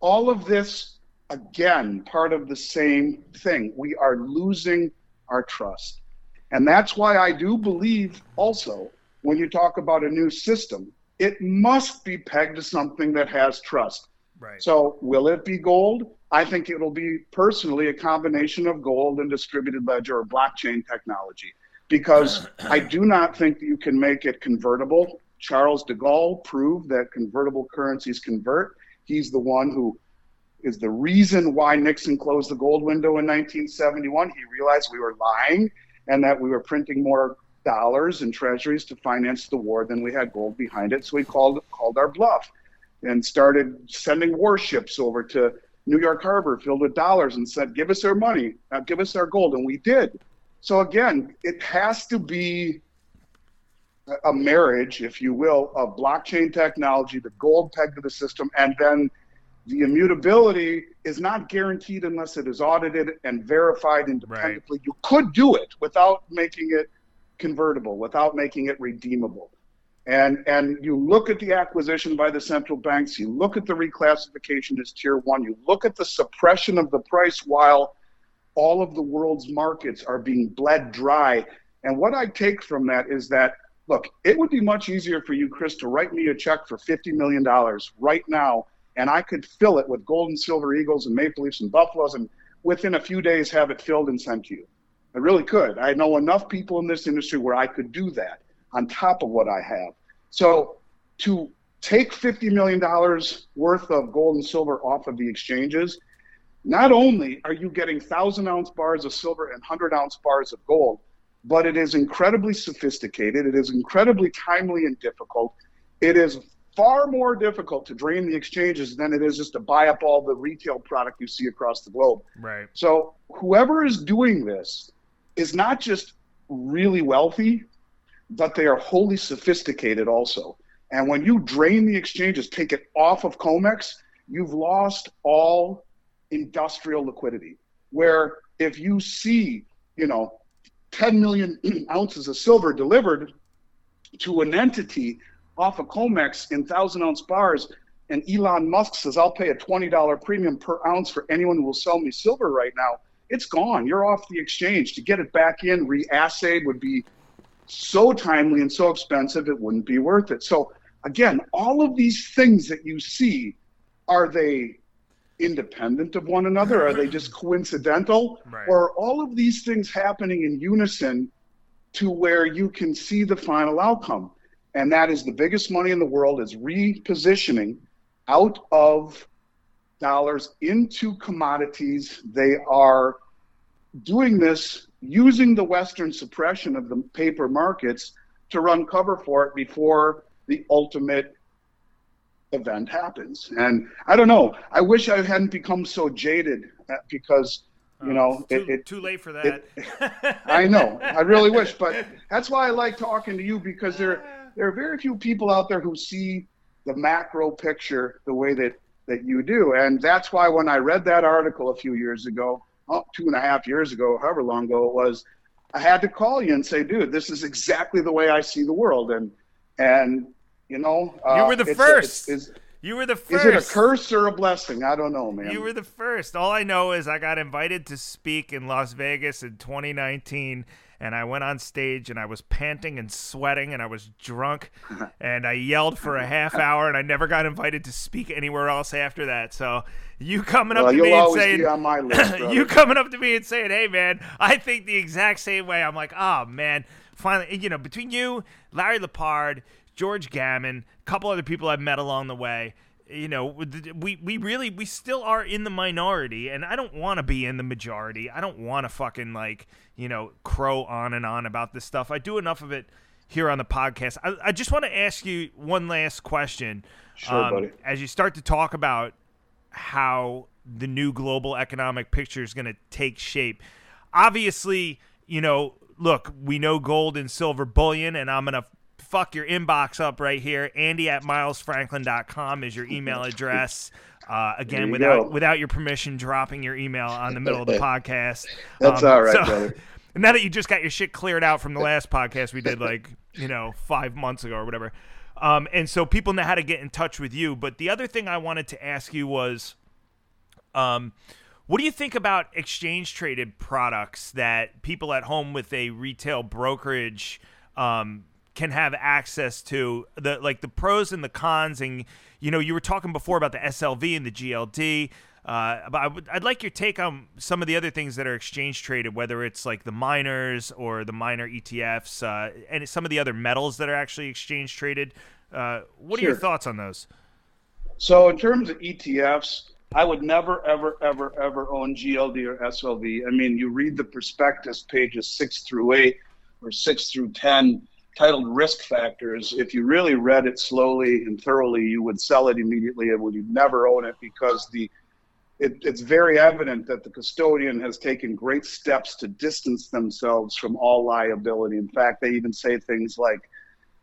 Speaker 2: All of this, again, part of the same thing. We are losing our trust. And that's why I do believe also when you talk about a new system, it must be pegged to something that has trust.
Speaker 1: Right.
Speaker 2: So will it be gold? I think it'll be personally a combination of gold and distributed ledger or blockchain technology because *clears throat* I do not think that you can make it convertible. Charles de Gaulle proved that convertible currencies convert. He's the one who is the reason why Nixon closed the gold window in 1971. He realized we were lying and that we were printing more dollars and treasuries to finance the war than we had gold behind it. So he called called our bluff and started sending warships over to New York Harbor filled with dollars and said, "Give us our money, now give us our gold," and we did. So again, it has to be a marriage, if you will, of blockchain technology, the gold peg to the system, and then the immutability is not guaranteed unless it is audited and verified independently. Right. You could do it without making it convertible, without making it redeemable. And, and you look at the acquisition by the central banks, you look at the reclassification as tier one, you look at the suppression of the price while all of the world's markets are being bled dry. And what I take from that is that, look, it would be much easier for you, Chris, to write me a check for $50 million right now and I could fill it with gold and silver eagles and maple leafs and buffaloes, and within a few days have it filled and sent to you. I really could. I know enough people in this industry where I could do that on top of what I have. So to take $50 million worth of gold and silver off of the exchanges, not only are you getting 1,000 ounce bars of silver and 100 ounce bars of gold, but it is incredibly sophisticated. It is incredibly timely and difficult. It is far more difficult to drain the exchanges than it is just to buy up all the retail product you see across the globe.
Speaker 1: Right.
Speaker 2: So whoever is doing this is not just really wealthy, but they are wholly sophisticated also. And when you drain the exchanges, take it off of COMEX, you've lost all industrial liquidity. Where if you see, you know, 10 million *clears throat* ounces of silver delivered to an entity off of COMEX in thousand ounce bars, and Elon Musk says, I'll pay a $20 premium per ounce for anyone who will sell me silver right now, it's gone. You're off the exchange. To get it back in, reassayed would be so timely and so expensive, it wouldn't be worth it. So, again, all of these things that you see, are they independent of one another? Are they just coincidental? Right. Or are all of these things happening in unison to where you can see the final outcome? and that is the biggest money in the world is repositioning out of dollars into commodities. They are doing this using the Western suppression of the paper markets to run cover for it before the ultimate event happens. And I don't know. I wish I hadn't become so jaded uh, because you know,
Speaker 1: too, it, it, too late for that.
Speaker 2: It, *laughs* I know. I really wish, but that's why I like talking to you because there *laughs* there are very few people out there who see the macro picture the way that that you do, and that's why when I read that article a few years ago, oh, two and a half years ago, however long ago it was, I had to call you and say, dude, this is exactly the way I see the world. And, and, you know,
Speaker 1: uh, you were the first. It's, it's, you were the first.
Speaker 2: Is it a curse or a blessing? I don't know, man.
Speaker 1: You were the first. All I know is I got invited to speak in Las Vegas in 2019 and I went on stage and I was panting and sweating and I was drunk *laughs* and I yelled for a half hour and I never got invited to speak anywhere else after that. So you coming up
Speaker 2: well,
Speaker 1: to me and saying *laughs*
Speaker 2: list,
Speaker 1: you coming up to me and saying, "Hey man, I think the exact same way." I'm like, "Oh man, finally, you know, between you, Larry Lepard, George Gammon, a couple other people I've met along the way, you know we we really we still are in the minority and i don't want to be in the majority. I don't want to fucking like you know crow on and on about this stuff. I do enough of it here on the podcast. I, I just want to ask you one last question.
Speaker 2: Sure, um, buddy.
Speaker 1: as you start to talk about how the new global economic picture is going to take shape obviously you know look we know gold and silver bullion and i'm going to fuck your inbox up right here. Andy at milesfranklin.com is your email address. Uh, again, without go. without your permission, dropping your email on the middle of the *laughs* podcast.
Speaker 2: That's um, all right, so, brother. *laughs*
Speaker 1: Now that you just got your shit cleared out from the last podcast we did, like you know, five months ago or whatever, um, and so people know how to get in touch with you. But the other thing I wanted to ask you was, um, what do you think about exchange traded products that people at home with a retail brokerage um, can have access to the like the pros and the cons and you know you were talking before about the SLV and the GLD uh, but I would, I'd like your take on some of the other things that are exchange traded, whether it's like the miners or the miner ETFs, uh, and some of the other metals that are actually exchange traded. Uh, what sure. are your thoughts on those?
Speaker 2: So, in terms of ETFs, I would never, ever, ever, ever own GLD or SLV. I mean, you read the prospectus pages six through eight or six through 10, titled Risk Factors, if you really read it slowly and thoroughly, you would sell it immediately and would never own it because the it, it's very evident that the custodian has taken great steps to distance themselves from all liability. In fact, they even say things like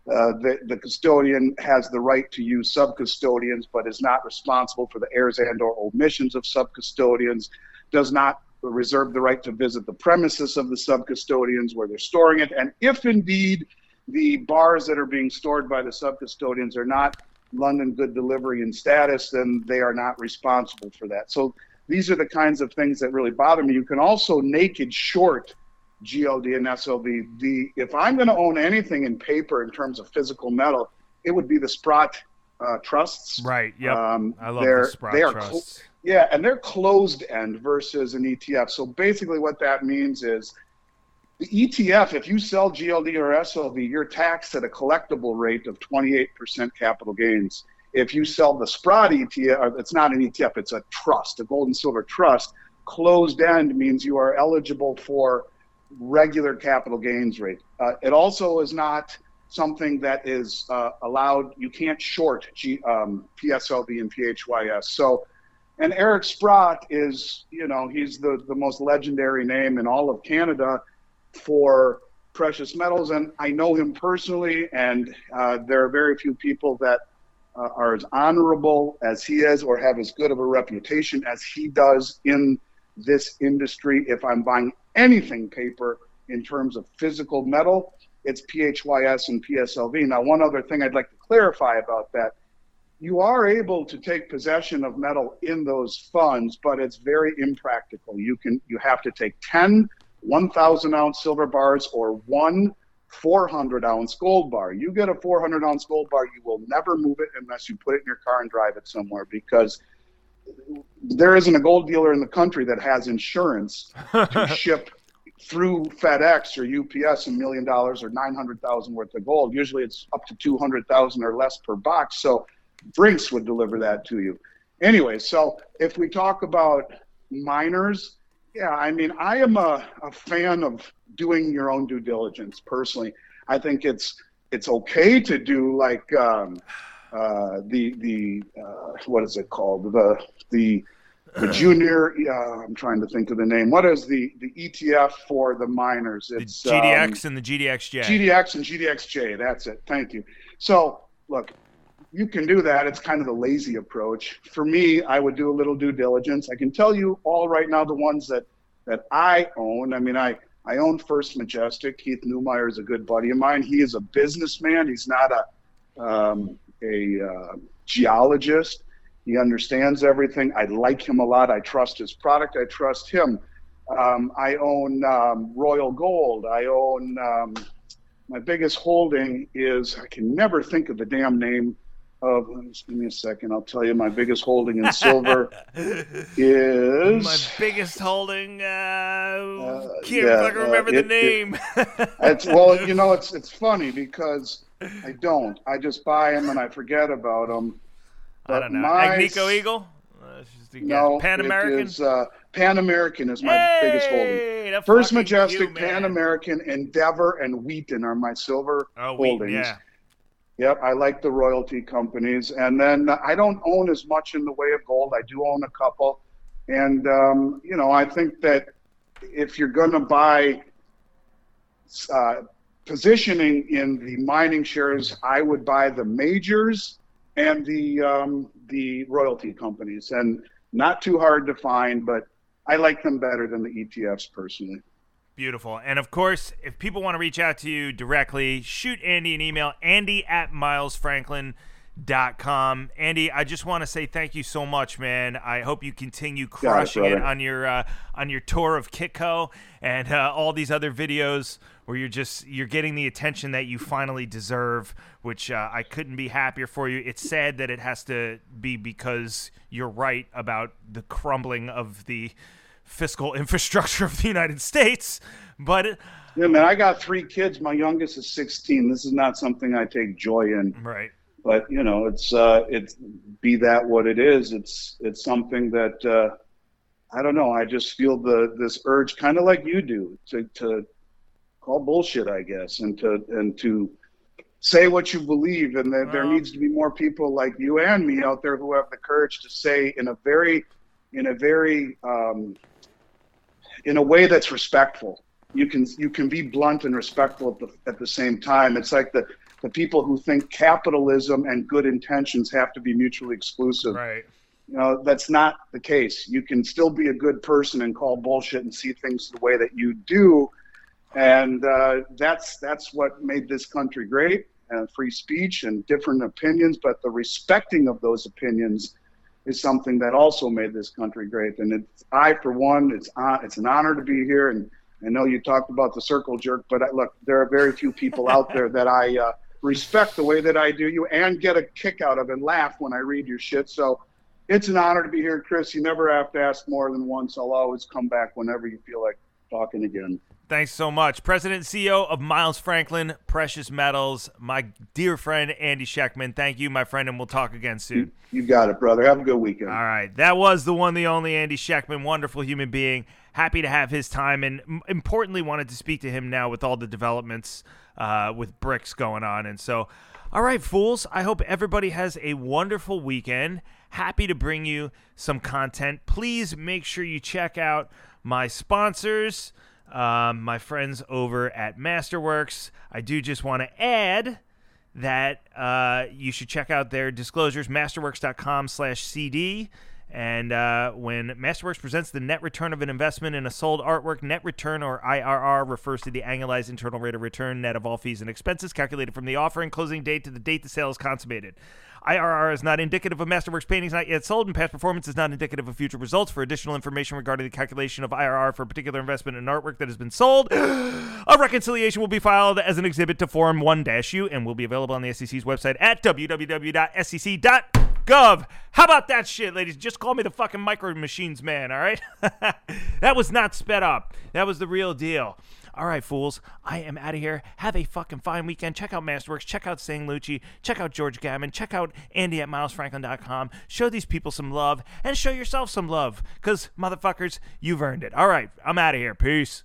Speaker 2: uh, the, the custodian has the right to use sub-custodians, but is not responsible for the errors and or omissions of sub-custodians, does not reserve the right to visit the premises of the sub-custodians where they're storing it, and if indeed the bars that are being stored by the sub-custodians are not London Good Delivery in status, then they are not responsible for that. So these are the kinds of things that really bother me. You can also naked short GLD and SLV. The if I'm going to own anything in paper in terms of physical metal, it would be the Sprott uh, trusts.
Speaker 1: Right. Yep. Um, I love the Sprott they are trusts. Cl-
Speaker 2: yeah, and they're closed end versus an ETF. So basically, what that means is the ETF, if you sell GLD or SLV, you're taxed at a collectible rate of 28% capital gains. If you sell the Sprott ETF, it's not an ETF, it's a trust, a gold and silver trust. Closed end means you are eligible for regular capital gains rate. Uh, it also is not something that is uh, allowed. You can't short G, um, PSLV and PHYS. So, and Eric Sprott is, you know, he's the, the most legendary name in all of Canada for precious metals, and I know him personally, and uh, there are very few people that uh, are as honorable as he is or have as good of a reputation as he does in this industry. If I'm buying anything paper in terms of physical metal, it's PHYS and PSLV. Now, one other thing I'd like to clarify about that. You are able to take possession of metal in those funds, but it's very impractical. You can you have to take 10 1,000 ounce silver bars or one 400 ounce gold bar. You get a 400 ounce gold bar, you will never move it unless you put it in your car and drive it somewhere because there isn't a gold dealer in the country that has insurance to *laughs* ship through FedEx or UPS a million dollars or 900,000 worth of gold. Usually it's up to 200,000 or less per box. So Brinks would deliver that to you. Anyway, so if we talk about miners, yeah, I mean, I am a, a fan of doing your own due diligence personally. I think it's it's okay to do like um, uh, the the uh, what is it called the the the junior. Uh, I'm trying to think of the name. What is the the ETF for the miners?
Speaker 1: It's the GDX um, and the GDXJ.
Speaker 2: GDX and GDXJ. That's it. Thank you. So look, you can do that. It's kind of the lazy approach. For me, I would do a little due diligence. I can tell you all right now the ones that that I own. I mean, I I own First Majestic. Keith Neumeyer is a good buddy of mine. He is a businessman. He's not a um, a uh, geologist. He understands everything. I like him a lot. I trust his product. I trust him. Um, I own um, Royal Gold. I own um, my biggest holding is I can never think of the damn name of. Just give me a second. I'll tell you. My biggest holding in silver *laughs* is
Speaker 1: my biggest holding. Uh,
Speaker 2: Uh,
Speaker 1: can't
Speaker 2: yeah,
Speaker 1: fucking
Speaker 2: uh,
Speaker 1: remember
Speaker 2: it-
Speaker 1: the name. *laughs*
Speaker 2: It's well, you know, it's it's funny because I don't. I just buy them and I forget about them.
Speaker 1: I don't know.
Speaker 2: My,
Speaker 1: Agnico Eagle. Uh, it's just a guess.
Speaker 2: No,
Speaker 1: Pan American.
Speaker 2: Uh, Pan American is my
Speaker 1: hey,
Speaker 2: biggest holding. First Majestic. Pan American, Endeavour, and Wheaton are my silver
Speaker 1: Oh, Wheaton,
Speaker 2: holdings.
Speaker 1: yeah.
Speaker 2: Yep, I like the royalty companies, and then I don't own as much in the way of gold. I do own a couple, and um, you know, I think that if you're going to buy uh, positioning in the mining shares, I would buy the majors and the um, the royalty companies, and not too hard to find, but I like them better than the ETFs personally.
Speaker 1: Beautiful. And of course, if people want to reach out to you directly, shoot Andy an email, andy at milesfranklin.com. Andy, I just want to say thank you so much, man. I hope you continue crushing it,
Speaker 2: brother.
Speaker 1: on your uh, on your tour of Kitco and uh, all these other videos where you're just you're getting the attention that you finally deserve, which uh, I couldn't be happier for you. It's sad that it has to be because you're right about the crumbling of the fiscal *laughs* infrastructure of the United States, but
Speaker 2: Yeah, man, I got three kids. My youngest is 16. This is not something I take joy in.
Speaker 1: right.
Speaker 2: but you know it's uh it's be that what it is it's it's something that uh i don't know i just feel the this urge kind of like you do to to call bullshit i guess and to and to say what you believe and that there needs to be more people like you and me out there who have the courage to say in a very in a very um in a way that's respectful you can you can be blunt and respectful at the at the same time it's like the the people who think capitalism and good intentions have to be mutually exclusive.
Speaker 1: Right.
Speaker 2: You know, that's not the case. You can still be a good person and call bullshit and see things the way that you do, and uh, that's that's what made this country great. And free speech and different opinions, but the respecting of those opinions is something that also made this country great. And it's I, for one, it's on, it's an honor to be here. And I know you talked about the circle jerk, but I, look, there are very few people out there that I uh, respect the way that I do you and get a kick out of and laugh when I read your shit. So it's an honor to be here, Chris. You never have to ask more than once. I'll always come back whenever you feel like talking again.
Speaker 1: Thanks so much. President and CEO of Miles Franklin Precious Metals, my dear friend Andy Schectman. Thank you, my friend, and we'll talk again soon.
Speaker 2: You got it, brother. Have a good weekend.
Speaker 1: All right. That was the one, the only Andy Schectman. Wonderful human being. Happy to have his time. And importantly, wanted to speak to him now with all the developments uh, with BRICS going on. And so, all right, fools. I hope everybody has a wonderful weekend. Happy to bring you some content. Please make sure you check out my sponsors, um, my friends over at Masterworks. I do just want to add that uh, you should check out their disclosures, masterworks.com slash CD. And uh, when Masterworks presents the net return of an investment in a sold artwork, net return or IRR refers to the annualized internal rate of return net of all fees and expenses calculated from the offering closing date to the date the sale is consummated. IRR is not indicative of Masterworks paintings not yet sold, and past performance is not indicative of future results. For additional information regarding the calculation of IRR for a particular investment in artwork that has been sold, *gasps* a reconciliation will be filed as an exhibit to Form 1-U and will be available on the SEC's website at www.sec.gov. How about that shit, ladies? Just call me the fucking micro machines man, all right? *laughs* that was not sped up. That was the real deal. All right, fools. I am out of here. Have a fucking fine weekend. Check out Masterworks. Check out Sang Lucci. Check out George Gammon. Check out Andy at milesfranklin.com. Show these people some love and show yourself some love because, motherfuckers, you've earned it. All right, I'm out of here. Peace.